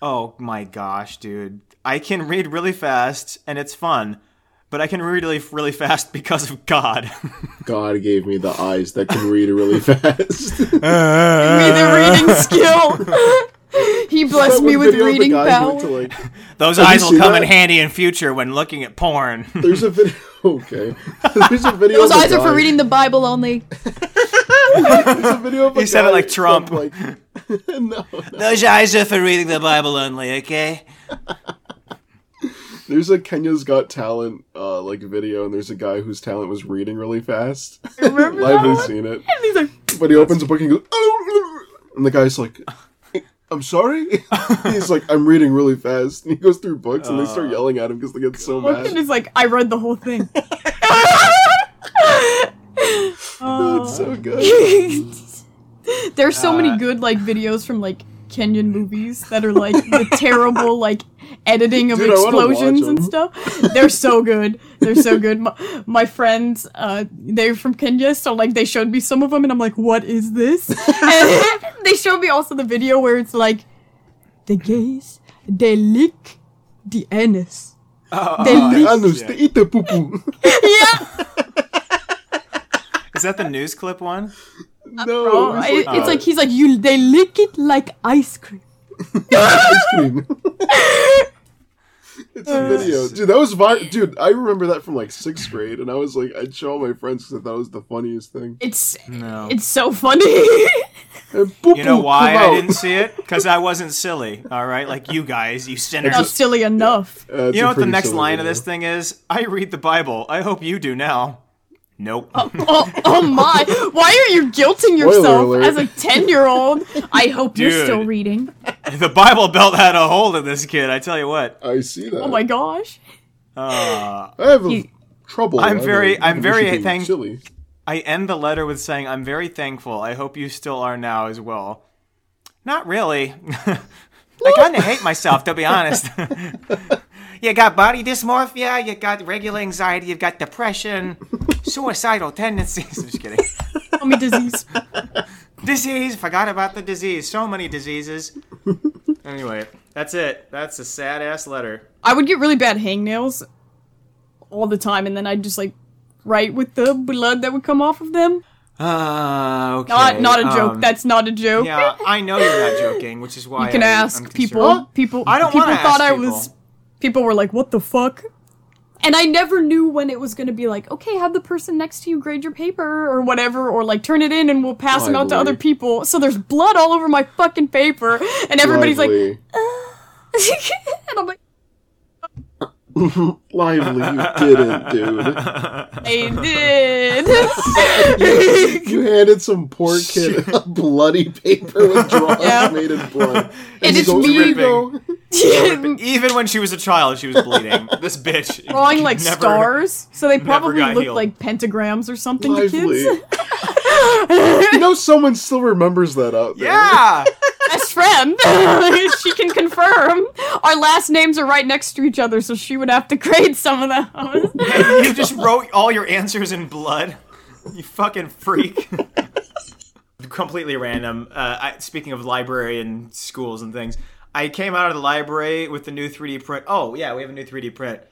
Oh my gosh, dude. I can read really fast and it's fun, but I can read really, really fast because of God. God gave me the eyes that can read really fast. Give me the reading skill. he blessed me with video of the reading power. to, like, Those eyes will come that? in handy in future when looking at porn. there's a video. Okay, there's a video. Those of a eyes are for reading the Bible only. There's a video of a He said it like Trump. from, like, no, Those eyes are for reading the Bible only, okay? there's a Kenya's Got Talent uh, like video, and there's a guy whose talent was reading really fast. Remember I've that seen it, And he's like, but he opens a book and goes, and the guy's like. I'm sorry. He's like, I'm reading really fast, and he goes through books, and they start yelling at him because they get so and mad. he's like, I read the whole thing. Oh, it's so good. There's so Uh, many good like videos from like Kenyan movies that are like the terrible like editing of Dude, I wanna watch explosions and stuff. They're so good. They're so good. My, my friends, uh, they're from Kenya, so like they showed me some of them, and I'm like, what is this? and they showed me also the video where it's like, the gays, they lick the anus. they lick. Anus, they eat the poo poo. yeah. Is that the news clip one? No, it's like, it's uh, like he's like you. They lick it like ice cream. ice cream. it's a video, dude. That was vi- dude. I remember that from like sixth grade, and I was like, I'd show all my friends because I thought it was the funniest thing. It's No. it's so funny. And You know why I didn't see it? Because I wasn't silly, alright? Like you guys, you sinners. Not silly enough. Uh, You know what the next silly line of this thing is? I read the Bible. I hope you do now. Nope. Oh, oh my! Why are you guilting yourself as a ten-year-old? I hope you're still reading. the Bible belt had a hold of this kid, I tell you what. I see that. Oh my gosh! Uh, I have a You- trouble. I'm very- I'm very should be thank- chilly. I end the letter with saying, I'm very thankful. I hope you still are now as well. Not really. I kind of hate myself, to be honest. you got body dysmorphia, you got regular anxiety, you've got depression, suicidal tendencies. I'm Just kidding. Tummy disease. Disease, forgot about the disease. So many diseases. anyway, that's it. That's a sad ass letter. I would get really bad hangnails all the time, and then I'd just like write with the blood that would come off of them. Uh, okay. Not not a joke. um, That's not a joke. Yeah, I know you're not joking, which is why you can I, ask I'm people. People. I don't people wanna thought ask I was. people. People were like, "What the fuck." And I never knew when it was going to be like, okay, have the person next to you grade your paper or whatever, or like turn it in and we'll pass them out to other people. So there's blood all over my fucking paper, and everybody's like, Lively. and I'm like, Lively, you didn't, dude. I did. You handed some poor kid a bloody paper with drawings Yeah. made in blood. And it's goes, me. "Here you go." Even when she was a child, she was bleeding. this bitch drawing like never- stars, so they probably looked healed. like pentagrams or something Lively. to kids. you know, someone still remembers that out there. Yeah, Best friend, she can confirm. Our last names are right next to each other, so she would have to grade some of those. you just wrote all your answers in blood. You fucking freak. Completely random. Uh, I, speaking of library and schools and things, I came out of the library with the new 3D print. Oh yeah, we have a new 3D print.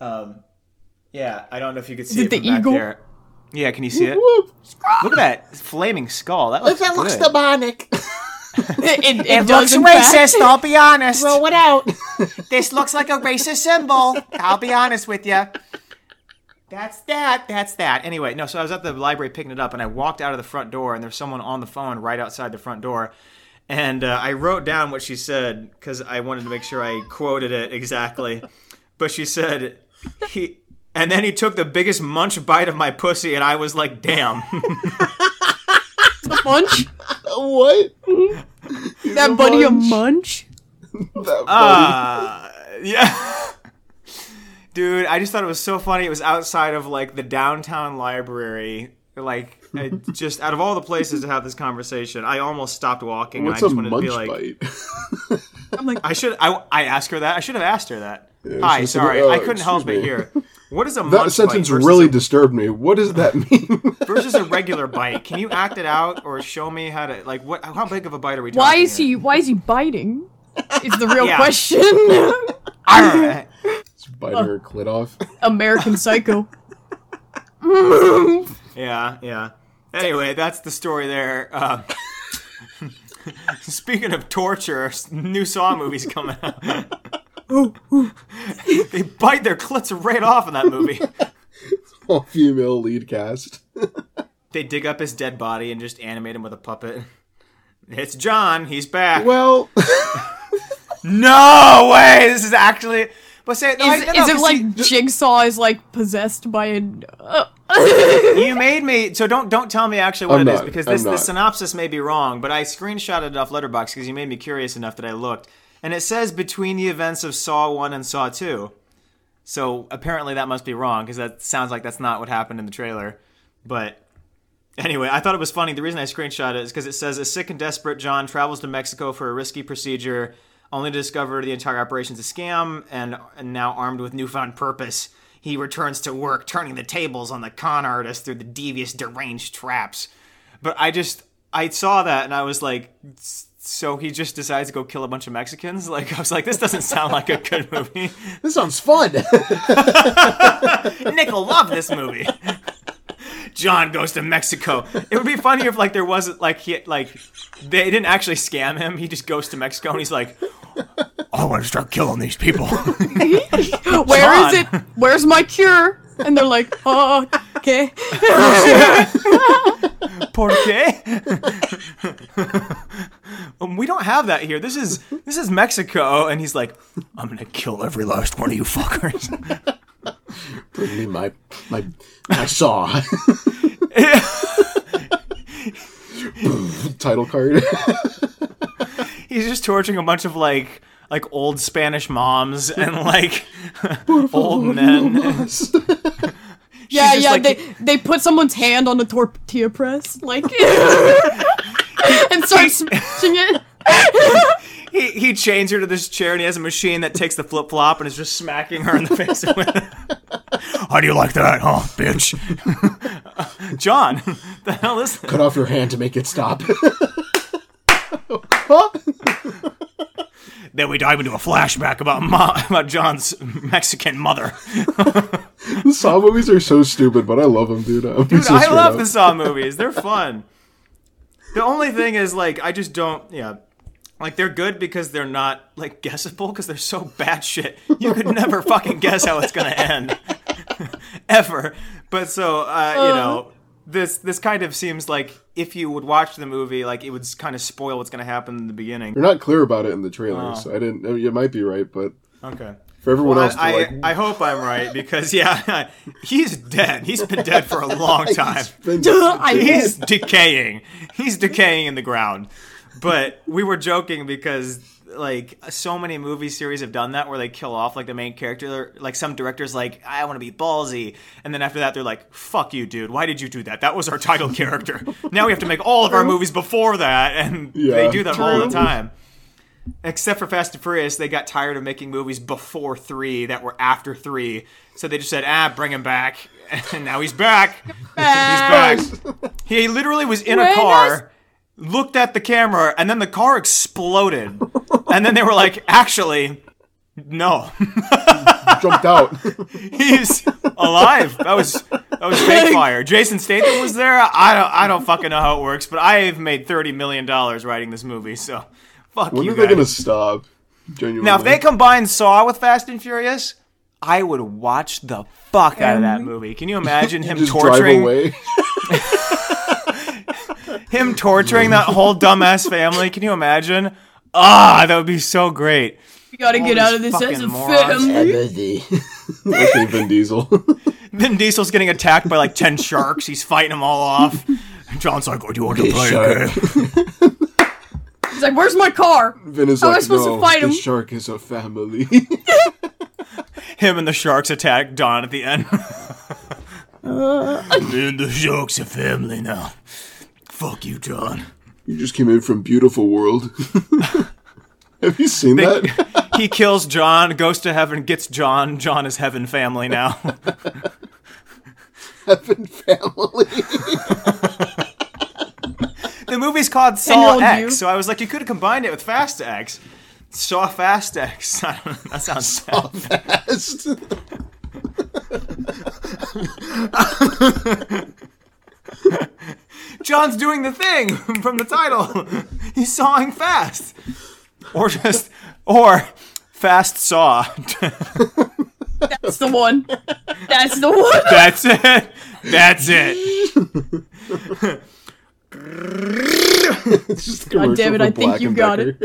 Um, yeah, I don't know if you could see it it, the from back eagle? there. Yeah, can you see it? Look at that flaming skull. That looks, good. demonic. it, it, does, in fact. I'll be honest. Throw it out. This looks like a racist symbol. I'll be honest with you. That's that. That's that. Anyway, no, so I was at the library picking it up and I walked out of the front door and there's someone on the phone right outside the front door. And uh, I wrote down what she said because I wanted to make sure I quoted it exactly. but she said he. And then he took the biggest munch bite of my pussy, and I was like, "Damn." Munch? what? That buddy a munch? That buddy. Uh, yeah. Dude, I just thought it was so funny. It was outside of like the downtown library. Like, I just out of all the places to have this conversation, I almost stopped walking. What's and I a just wanted to be munch like, bite? I'm like, I should. I, I asked her that. I should have asked her that. Yeah, Hi, she said, sorry, "Oh, I couldn't help excuse it here. What is a That munch sentence bite really a, disturbed me. What does that mean? versus a regular bite? Can you act it out or show me how to like what? How big of a bite are we talking? why is here? he why is he biting? Is the real Yeah. question. Arr! It's biting her clit off. American Psycho. Yeah, yeah. Anyway, that's the story there. Uh, speaking of torture, new Saw movies coming out. they bite their clits right off in that movie. All female lead cast. They dig up his dead body and just animate him with a puppet. It's John. He's back. Well, no way. This is actually. But say, no, Is, I- no, is it 'cause like Jigsaw is like possessed by a? Uh, you made me so don't don't tell me actually what I'm it is not, because I'm this the synopsis may be wrong but i screenshotted it off Letterboxd because you made me curious enough that i looked and it says between the events of saw 1 and saw 2 so apparently that must be wrong because that sounds like that's not what happened in the trailer. But anyway i thought it was funny. The reason i screenshot it is because it says a sick and desperate john travels to mexico for a risky procedure only to discover the entire operation's a scam and, and now armed with newfound purpose. He returns to work turning the tables on the con artist through the devious deranged traps. But i just i saw that and i was like "S- so he just decides to go kill a bunch of mexicans? Like i was like this doesn't sound like a good movie. This sounds fun. nick will love this movie. John goes to mexico. It would be funny if like there wasn't like he like they didn't actually scam him. He just goes to mexico and he's like i want to start killing these people. Where is it? Where's my cure? And they're like, oh, okay. Por qué? um, we don't have that here. This is this is Mexico, and he's like, I'm gonna kill every last one of you fuckers. Bring me my my my saw. Title card. he's just torturing a bunch of like like old Spanish moms and like old men. Yeah, yeah. like- they they put someone's hand on the tortilla press, like, and start smashing it. He he chains her to this chair, and he has a machine that takes the flip flop and is just smacking her in the face. How do you like that, huh, bitch? John, the hell is this? Cut off your hand to make it stop. Then we dive into a flashback about Ma- about John's Mexican mother. the Saw movies are so stupid, but I love them, dude. I'm Dude, so I love up. the Saw movies. They're fun. The only thing is, like, I just don't. Yeah, like they're good because they're not like guessable because they're so bad shit. You could never fucking guess how it's gonna end, ever. But so uh, you know, this this kind of seems like if you would watch the movie, like it would kind of spoil what's gonna happen in the beginning. You're not clear about it in the trailer, Oh. so I didn't. I mean, you might be right, but Okay. for everyone Well, else, I, like, I, I hope I'm right because yeah, he's dead. He's been dead for a long time. He's decaying. He's decaying in the ground. But we were joking because like so many movie series have done that where they kill off like the main character. Like some directors like I want to be ballsy, and then after that they're like, "Fuck you, dude! Why did you do that? That was our title character. Now we have to make all of our movies before that," and they do that all the time. Except for Fast and Furious, they got tired of making movies before three that were after three, so they just said, "Ah, bring him back." And now he's back. He's back. He literally was in a Bring car, looked at the camera, and then the car exploded. and then they were like, "Actually, no, jumped out. he's alive." That was that was fake fire. Jason Statham was there. I don't I don't fucking know how it works, but I've made thirty million dollars writing this movie, so fuck when you are they gonna stop? Genuinely. Now, if they combine Saw with Fast and Furious, I would watch the fuck out of that mm-hmm. movie. Can you imagine him just torturing drive away. Him torturing that whole dumbass family? Can you imagine? Ah, that would be so great. We gotta All get out of this fucking as a morons. family. Okay, Vin Diesel. Vin Diesel's getting attacked by like 10 sharks. He's fighting them all off. John's like, oh, do you want to play a game? He's like, "Where's my car?" Vin is How am I like, supposed to no, fight the him?" shark is a family. Him and the sharks attack Don at the end. Me and the sharks a family now. Fuck you, John. you just came in from beautiful world. Have you seen that? he kills John, goes to heaven, gets John. John is heaven family now. Heaven family. the movie's called Saw X, you. so I was like, you could have combined it with Fast X. Saw Fast X. I don't know, that sounds bad. John's doing the thing from the title. He's sawing fast. Or just, or fast saw. That's the one. That's the one. That's it. That's it. It's just a God damn it, I think you and got it.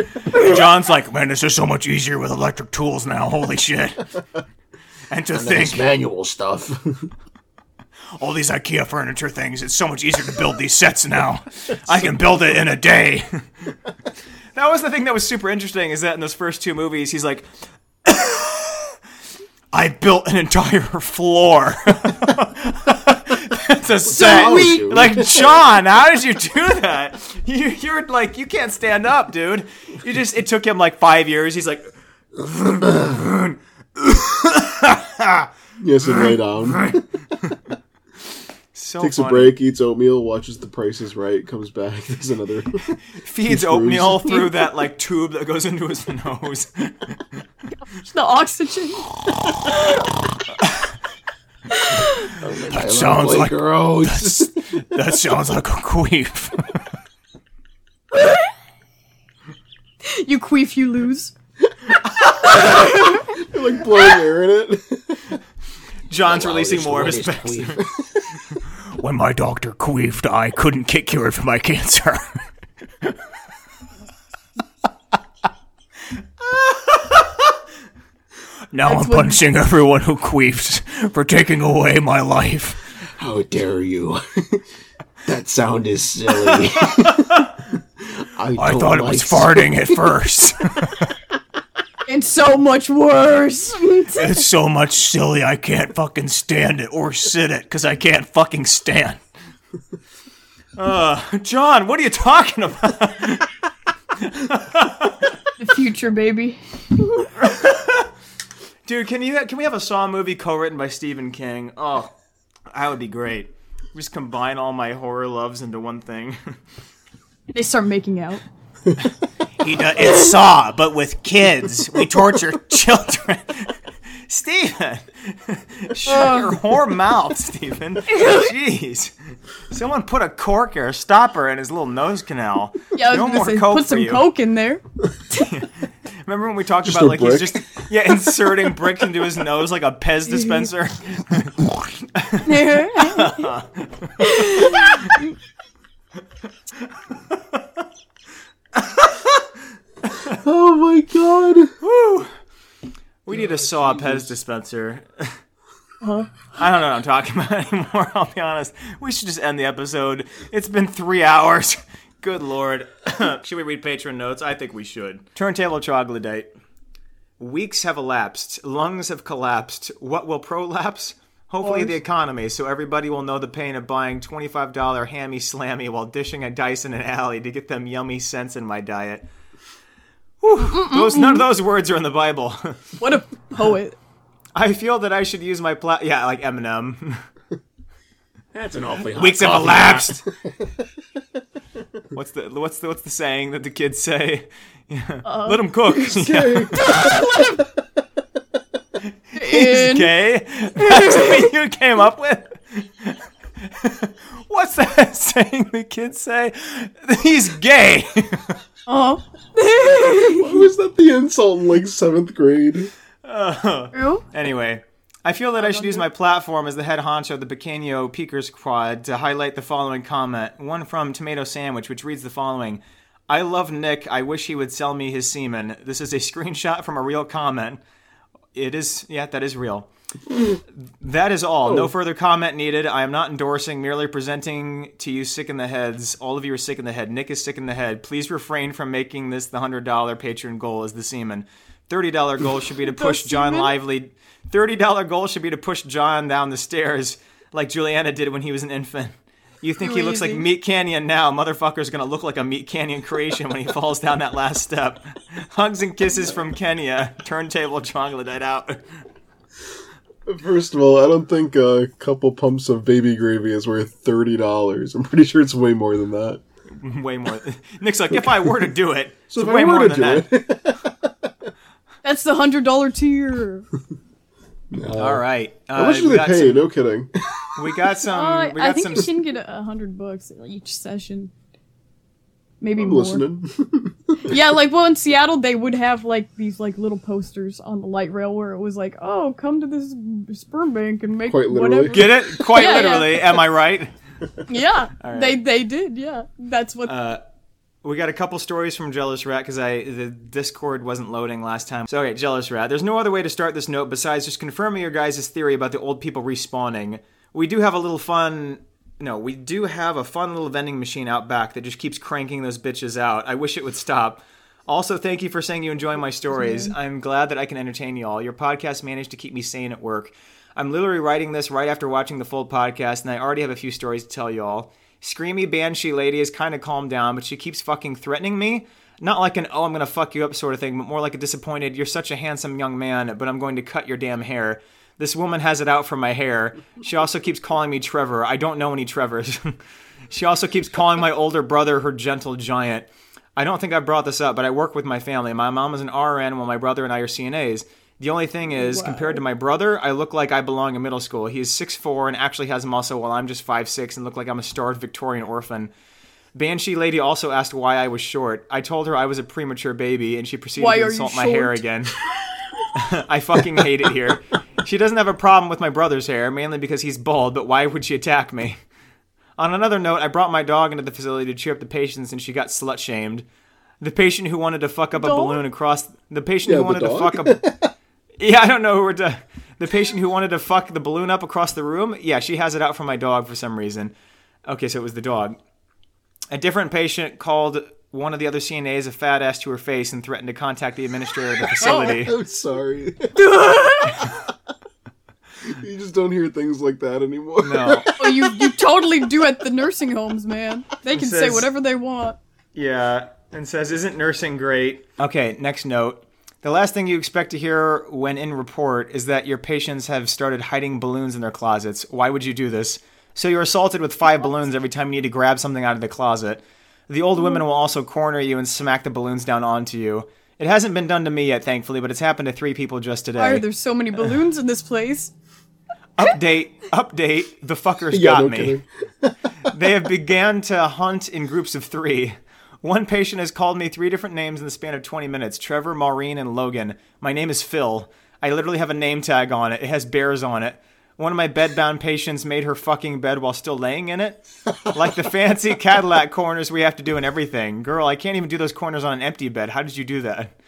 John's like, man, this is so much easier with electric tools now. Holy shit. And to think, manual stuff. All these IKEA furniture things, it's so much easier to build these sets now. I can build it in a day. that was the thing that was super interesting is that in those first two movies, he's like, I built an entire floor. It's a set. we- Like John, how did you do that? You, you're like you can't stand up, dude. You just it took him like five years. He's like, Yes, and lay down. so Takes a break, eats oatmeal, watches The Price is Right, comes back. There's another. feeds oatmeal through that like tube that goes into his nose. The oxygen. Oh, that sounds like gross. that sounds like a queef. You queef, you lose. You're like blowing air in it. John's releasing more of his Latest best. queef. When my doctor queefed, I couldn't get cured for my cancer. now I'm what- punishing everyone who queefs for taking away my life. How dare you? that sound is silly. I, I don't thought it was farting at first. And so much worse. it's so much silly I can't fucking stand it or sit it because I can't fucking stand. Uh, John, what are you talking about? the future, baby. Dude, can you can we have a Saw movie co-written by Stephen King? Oh, that would be great. Just combine all my horror loves into one thing. They start making out. he does, it's Saw, but with kids. We torture children. Stephen, shut oh. your whore mouth, Stephen. Jeez, someone put a cork or a stopper in his little nose canal. Yeah, I was no gonna more say, coke put for some you. coke in there. Remember when we talked Just about a like he's just yeah inserting bricks into his nose like a Pez dispenser? Oh my god. We need a saw Pez dispenser. I don't know what I'm talking about anymore, I'll be honest. We should just end the episode. It's been three hours. Good lord. should we read patron notes? I think we should. Turntable troglodyte. Weeks have elapsed. Lungs have collapsed. What will prolapse? Hopefully the economy, so everybody will know the pain of buying $25 hammy slammy while dishing a dice in an alley to get them yummy scents in my diet. Whew, those, none of those words are in the Bible. What a poet. I feel that I should use my pla- yeah, like Eminem. That's an awfully hot Weeks have elapsed. what's the what's the what's the saying that the kids say? Yeah. Uh, Let them cook. Yeah. He's gay. That's what you came up with. What's that saying the kids say? He's gay. Oh. Was that the insult in like seventh grade? Uh-huh. True. Anyway, I feel that I should use my platform as the head honcho of the Pequeño Peakers Quad to highlight the following comment. One from Tomato Sandwich, which reads the following I love Nick. I wish he would sell me his semen. This is a screenshot from a real comment. It is, yeah, that is real. That is all. No oh. further comment needed. I am not endorsing, merely presenting to you sick in the heads. All of you are sick in the head. Nick is sick in the head. Please refrain from making this the $100 Patreon goal as the semen. $30 goal should be to push John? Lively. $30 goal should be to push John down the stairs like Julianna did when he was an infant. You think he looks like MeatCanyon now? Motherfucker's gonna look like a MeatCanyon creation when he falls down that last step. Hugs and kisses from Kenya. Turntable troglodyte out. First of all, I don't think a couple pumps of baby gravy is worth thirty dollars. I'm pretty sure it's way more than that. Way more. Nick's like, if I were to do it, So it's if way I more than that. it, That's the hundred dollar tier. All right. how much Uh, do they pay? some- No kidding. We got some. Uh, we I think some. you can get a hundred bucks each session. Maybe I'm more. listening. Yeah, like well in Seattle they would have like these like little posters on the light rail where it was like, "Oh, come to this sperm bank and make Quite literally. whatever." Get it? Quite Yeah, yeah. literally. Am I right? Yeah, right. they they did. Yeah, that's what. Uh, We got a couple stories from Jealous Rat because I the Discord wasn't loading last time. So okay, Jealous Rat. There's no other way to start this note besides just confirming your guys' theory about the old people respawning. We do have a little fun. No, we do have a fun little vending machine out back that just keeps cranking those bitches out. I wish it would stop. Also, thank you for saying you enjoy my stories. I'm glad that I can entertain you all. Your podcast managed to keep me sane at work. I'm literally writing this right after watching the full podcast, and I already have a few stories to tell you all. Screamy Banshee lady is kind of calmed down, but she keeps fucking threatening me. Not like an, oh, I'm gonna fuck you up sort of thing, but more like a disappointed, you're such a handsome young man, but I'm going to cut your damn hair. This woman has it out for my hair. She also keeps calling me Trevor. I don't know any Trevors. she also keeps calling my older brother her gentle giant. I don't think I brought this up, but I work with my family. My mom is an RN while my brother and I are CNAs. The only thing is, compared to my brother, I look like I belong in middle school. He is 6'4 and actually has muscle while I'm just 5'6 and look like I'm a starved Victorian orphan. Banshee lady also asked why I was short. I told her I was a premature baby and she proceeded Why to insult my hair again. I fucking hate it here. She doesn't have a problem with my brother's hair, mainly because he's bald, but why would she attack me? On another note, I brought my dog into the facility to cheer up the patients and she got slut shamed. The patient who wanted to fuck up a balloon across the patient Yeah, who wanted to fuck up Yeah, I don't know who we're to, the patient who wanted to fuck the balloon up across the room. Yeah, she has it out for my dog for some reason. Okay, so it was the dog. A different patient called one of the other CNAs a fat ass to her face and threatened to contact the administrator of the facility. Oh, I'm sorry. you just don't hear things like that anymore. No. Oh, you you totally do at the nursing homes, man. They can say whatever they want. Yeah, and says, Isn't nursing great? Okay, next note. The last thing you expect to hear when in report is that your patients have started hiding balloons in their closets. Why would you do this? So you're assaulted with five balloons every time you need to grab something out of the closet. The old hmm. women will also corner you and smack the balloons down onto you. It hasn't been done to me yet, thankfully, but it's happened to three people just today. Why are there so many balloons in this place? update, update, the fuckers Yeah, got no me. they have began to hunt in groups of three. One patient has called me three different names in the span of 20 minutes Trevor, Maureen, and Logan. My name is Phil. I literally have a name tag on it. It has bears on it. One of my bedbound patients made her fucking bed while still laying in it. Like the fancy Cadillac corners we have to do in everything. Girl, I can't even do those corners on an empty bed. How did you do that?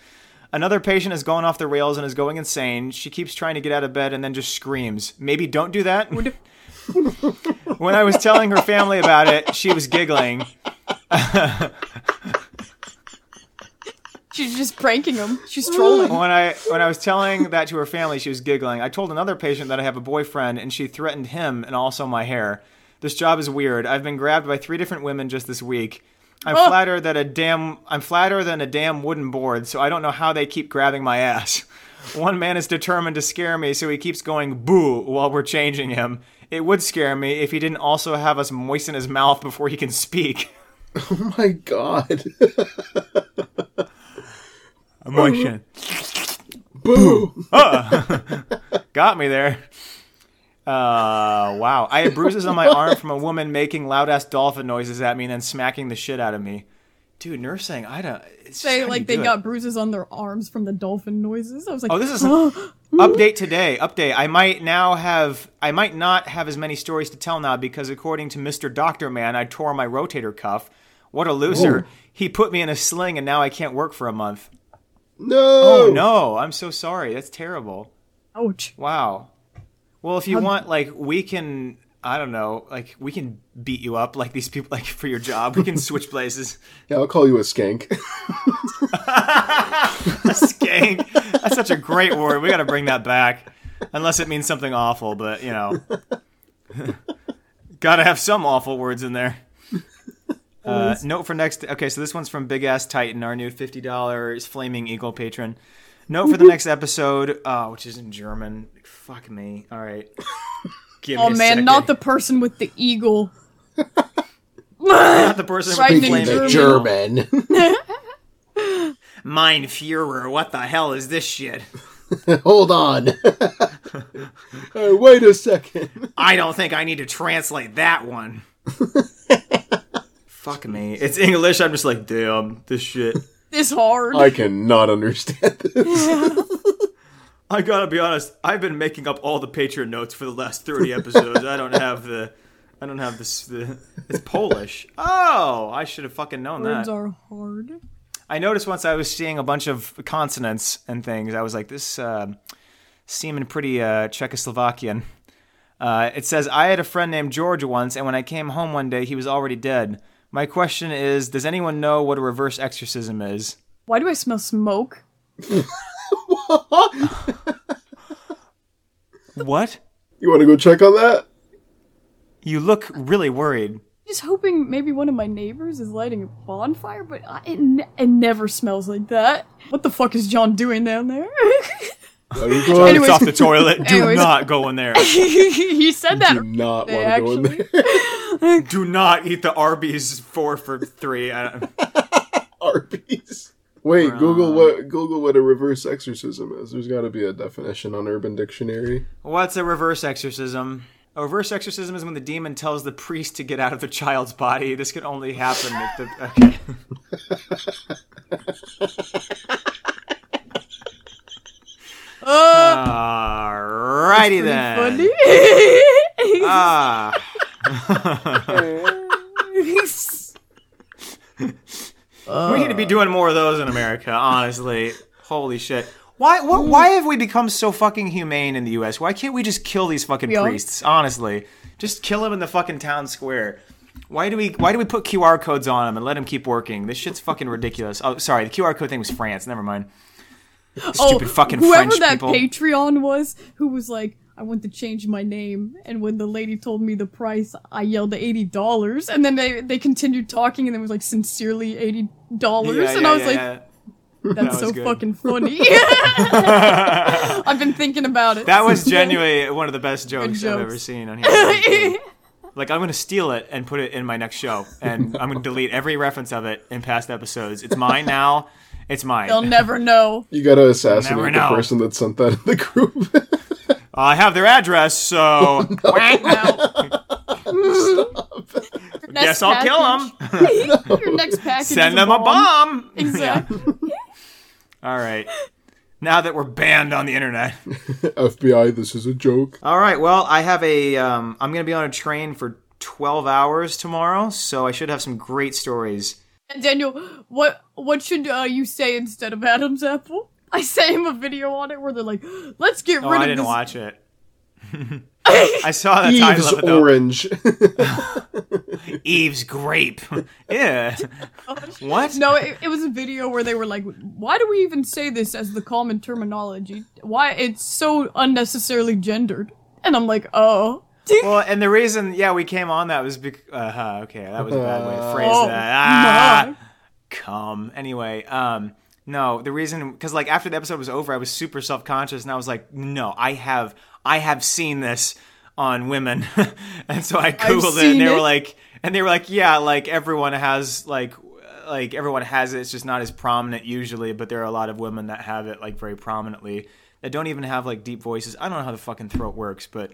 Another patient has gone off the rails and is going insane. She keeps trying to get out of bed and then just screams. Maybe don't do that. when I was telling her family about it, she was giggling. She's just pranking them. She's trolling. When I when I was telling that to her family, she was giggling. I told another patient that I have a boyfriend, and she threatened him and also my hair. This job is weird. I've been grabbed by three different women just this week. I'm Oh. flatter that a damn I'm flatter than a damn wooden board, so I don't know how they keep grabbing my ass. One man is determined to scare me, so he keeps going boo while we're changing him. It would scare me if he didn't also have us moisten his mouth before he can speak. Oh my god. Moisten. Boo! Got me there. Uh, wow. I had bruises on my arm from a woman making loud ass dolphin noises at me and then smacking the shit out of me. Dude, nursing, I don't. It's Say do like they it? got bruises on their arms from the dolphin noises. I was like, Oh, this is update today. Update. I might now have. I might not have as many stories to tell now because according to Mr. Doctor Man, I tore my rotator cuff. What a loser. Ooh. He put me in a sling and now I can't work for a month. No. Oh no, I'm so sorry. That's terrible. Ouch. Wow. Well, if you um, want, like, we can. I don't know. Like, we can beat you up, like these people, like for your job. We can switch places. Yeah, I'll call you a skank. Skank. That's such a great word. We got to bring that back, unless it means something awful. But you know, got to have some awful words in there. Uh, note for next. Okay, so this one's from Big Ass Titan, our new fifty dollars flaming eagle patron. Note for the next episode, uh, which is in German. Fuck me. All right. Give me Oh man, second. not the person with the eagle. not the person with the flaming German. Mein Führer. What the hell is this shit? Hold on. Hey, wait a second. I don't think I need to translate that one. Fuck me. It's English. I'm just like, damn, this shit. This hard. I cannot understand this. I gotta be honest. I've been making up all the Patreon notes for the last 30 episodes. I don't have the. I don't have this. The, it's Polish. Oh, I should have fucking known Words that. are hard. I noticed once I was seeing a bunch of consonants and things. I was like, this uh, seeming pretty uh, Czechoslovakian. Uh, it says, I had a friend named George once, and when I came home one day, he was already dead. My question is, does anyone know what a reverse exorcism is? Why do I smell smoke? What? You want to go check on that? You look really worried. Just hoping maybe one of my neighbors is lighting a bonfire, but I, it, ne- it never smells like that. What the fuck is John doing down there? Are you going? Anyways- It's off the toilet. Do Anyways. not go in there. he said that. do not want to go in there. Do not eat the Arby's four for three. I- Arby's. Wait, Google what Google what a reverse exorcism is. There's got to be a definition on Urban Dictionary. What's a reverse exorcism? A reverse exorcism is when the demon tells the priest to get out of the child's body. This can only happen if the. Okay. Uh, Alrighty then. funny. Ah. we need to be doing more of those in America, honestly. Holy shit. Why what, why have we become so fucking humane in the US? Why can't we just kill these fucking priests? Honestly. Just kill them in the fucking town square. Why do we why do we put QR codes on them and let them keep working? This shit's fucking ridiculous. Oh, sorry, the QR code thing was France. Never mind. Oh, stupid fucking Oh, whoever French that people. Patreon was, who was like, I want to change my name, and when the lady told me the price, I yelled eighty dollars, and then they they continued talking, and it was like sincerely eighty dollars, Yeah, and yeah, I was yeah, like, that's was so good. fucking funny. I've been thinking about it. That was genuinely one of the best jokes, I've ever seen on here. like I'm gonna steal it and put it in my next show, and I'm gonna delete every reference of it in past episodes. It's mine now. It's mine. They'll never know. You gotta assassinate Never the know. person that sent that in the group. I have their address, so guess I'll kill them. Your next package. Send is them a bomb. Exactly. All right. Now that we're banned on the internet. FBI, this is a joke. All right. Well, I have a. Um, I'm gonna be on a train for 12 hours tomorrow, so I should have some great stories. And Daniel, what what should uh, you say instead of Adam's apple? I sent him a video on it where they're like, "Let's get Oh, rid I of I didn't this." watch it. I saw the title Eve's of it though. orange. Eve's grape. yeah. What? No, it, it was a video where they were like, "Why do we even say this as the common terminology? Why it's so unnecessarily gendered?" And I'm like, "Oh." Well, and the reason, yeah, we came on that was because. Uh, huh, okay, that was a bad way to phrase Oh, that. Ah, my. come. Anyway, um, no, the reason because like after the episode was over, I was super self conscious, and I was like, no, I have, I have seen this on women, and so I googled it, and they were like, and they were like, yeah, like everyone has like. Like everyone has it, it's just not as prominent usually. But there are a lot of women that have it like very prominently that don't even have like deep voices. I don't know how the fucking throat works, but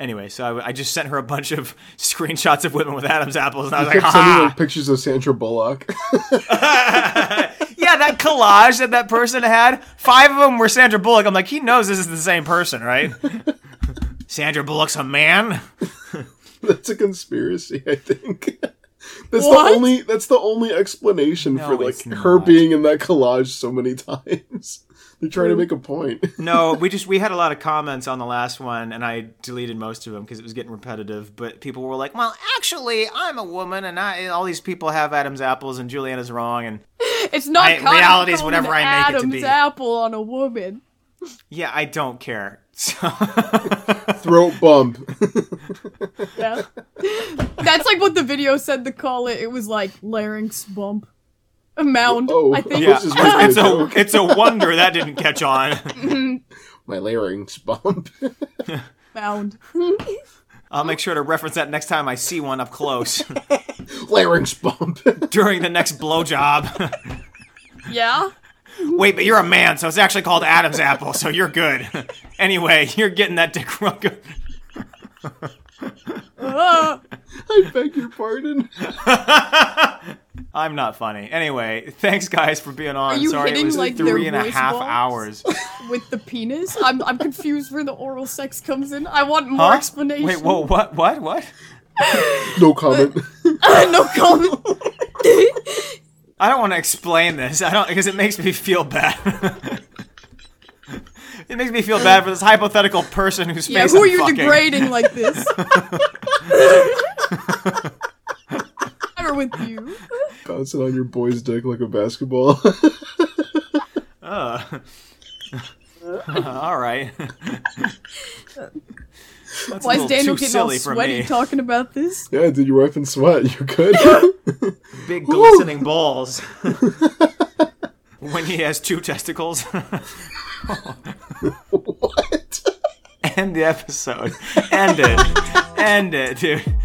anyway, so I, I just sent her a bunch of screenshots of women with Adam's apples, and I was like, kept sending like pictures of Sandra Bullock. yeah, that collage that that person had, five of them were Sandra Bullock. I'm like, he knows this is the same person, right? Sandra Bullock's a man. That's a conspiracy, I think. That's What? the only. That's the only explanation No, for like her not. being in that collage so many times. They're trying to make a point. no, we just we had a lot of comments on the last one, and I deleted most of them because it was getting repetitive. But people were like, "Well, actually, I'm a woman, and I, all these people have Adam's apples, and Julianna's wrong." And It's not I- common reality is whatever I make it to Adam's be. apple on a woman. yeah, I don't care. So Throat bump. Yeah. That's like what the video said to call it. It was like larynx bump. A mound, Oh, I think. yeah, This it's a a it's a wonder that didn't catch on. My larynx bump. Mound. I'll make sure to reference that next time I see one up close larynx bump. during the next blowjob. yeah? Wait, but you're a man, so it's actually called Adam's apple, so you're good. anyway, you're getting that dick real good. Uh, I beg your pardon. I'm not funny. Anyway, thanks guys for being on. Are you Sorry it hitting, was like, three their and a voice half box? hours. with the penis? I'm, I'm confused where the oral sex comes in. I want more Huh? explanation. Wait, whoa, what, what, what? No comment. no comment. I don't want to explain this. I don't because it makes me feel bad. it makes me feel bad for this hypothetical person who's yeah, face who I'm are you fucking. degrading like this? Never with you. Bouncing on your boy's dick like a basketball. Uh, all right. That's Why is Daniel too getting all silly for sweaty me. talking about this? yeah, did your wife in sweat? You're good. Big glistening balls. when he has two testicles. what? End the episode. End it. End it, dude.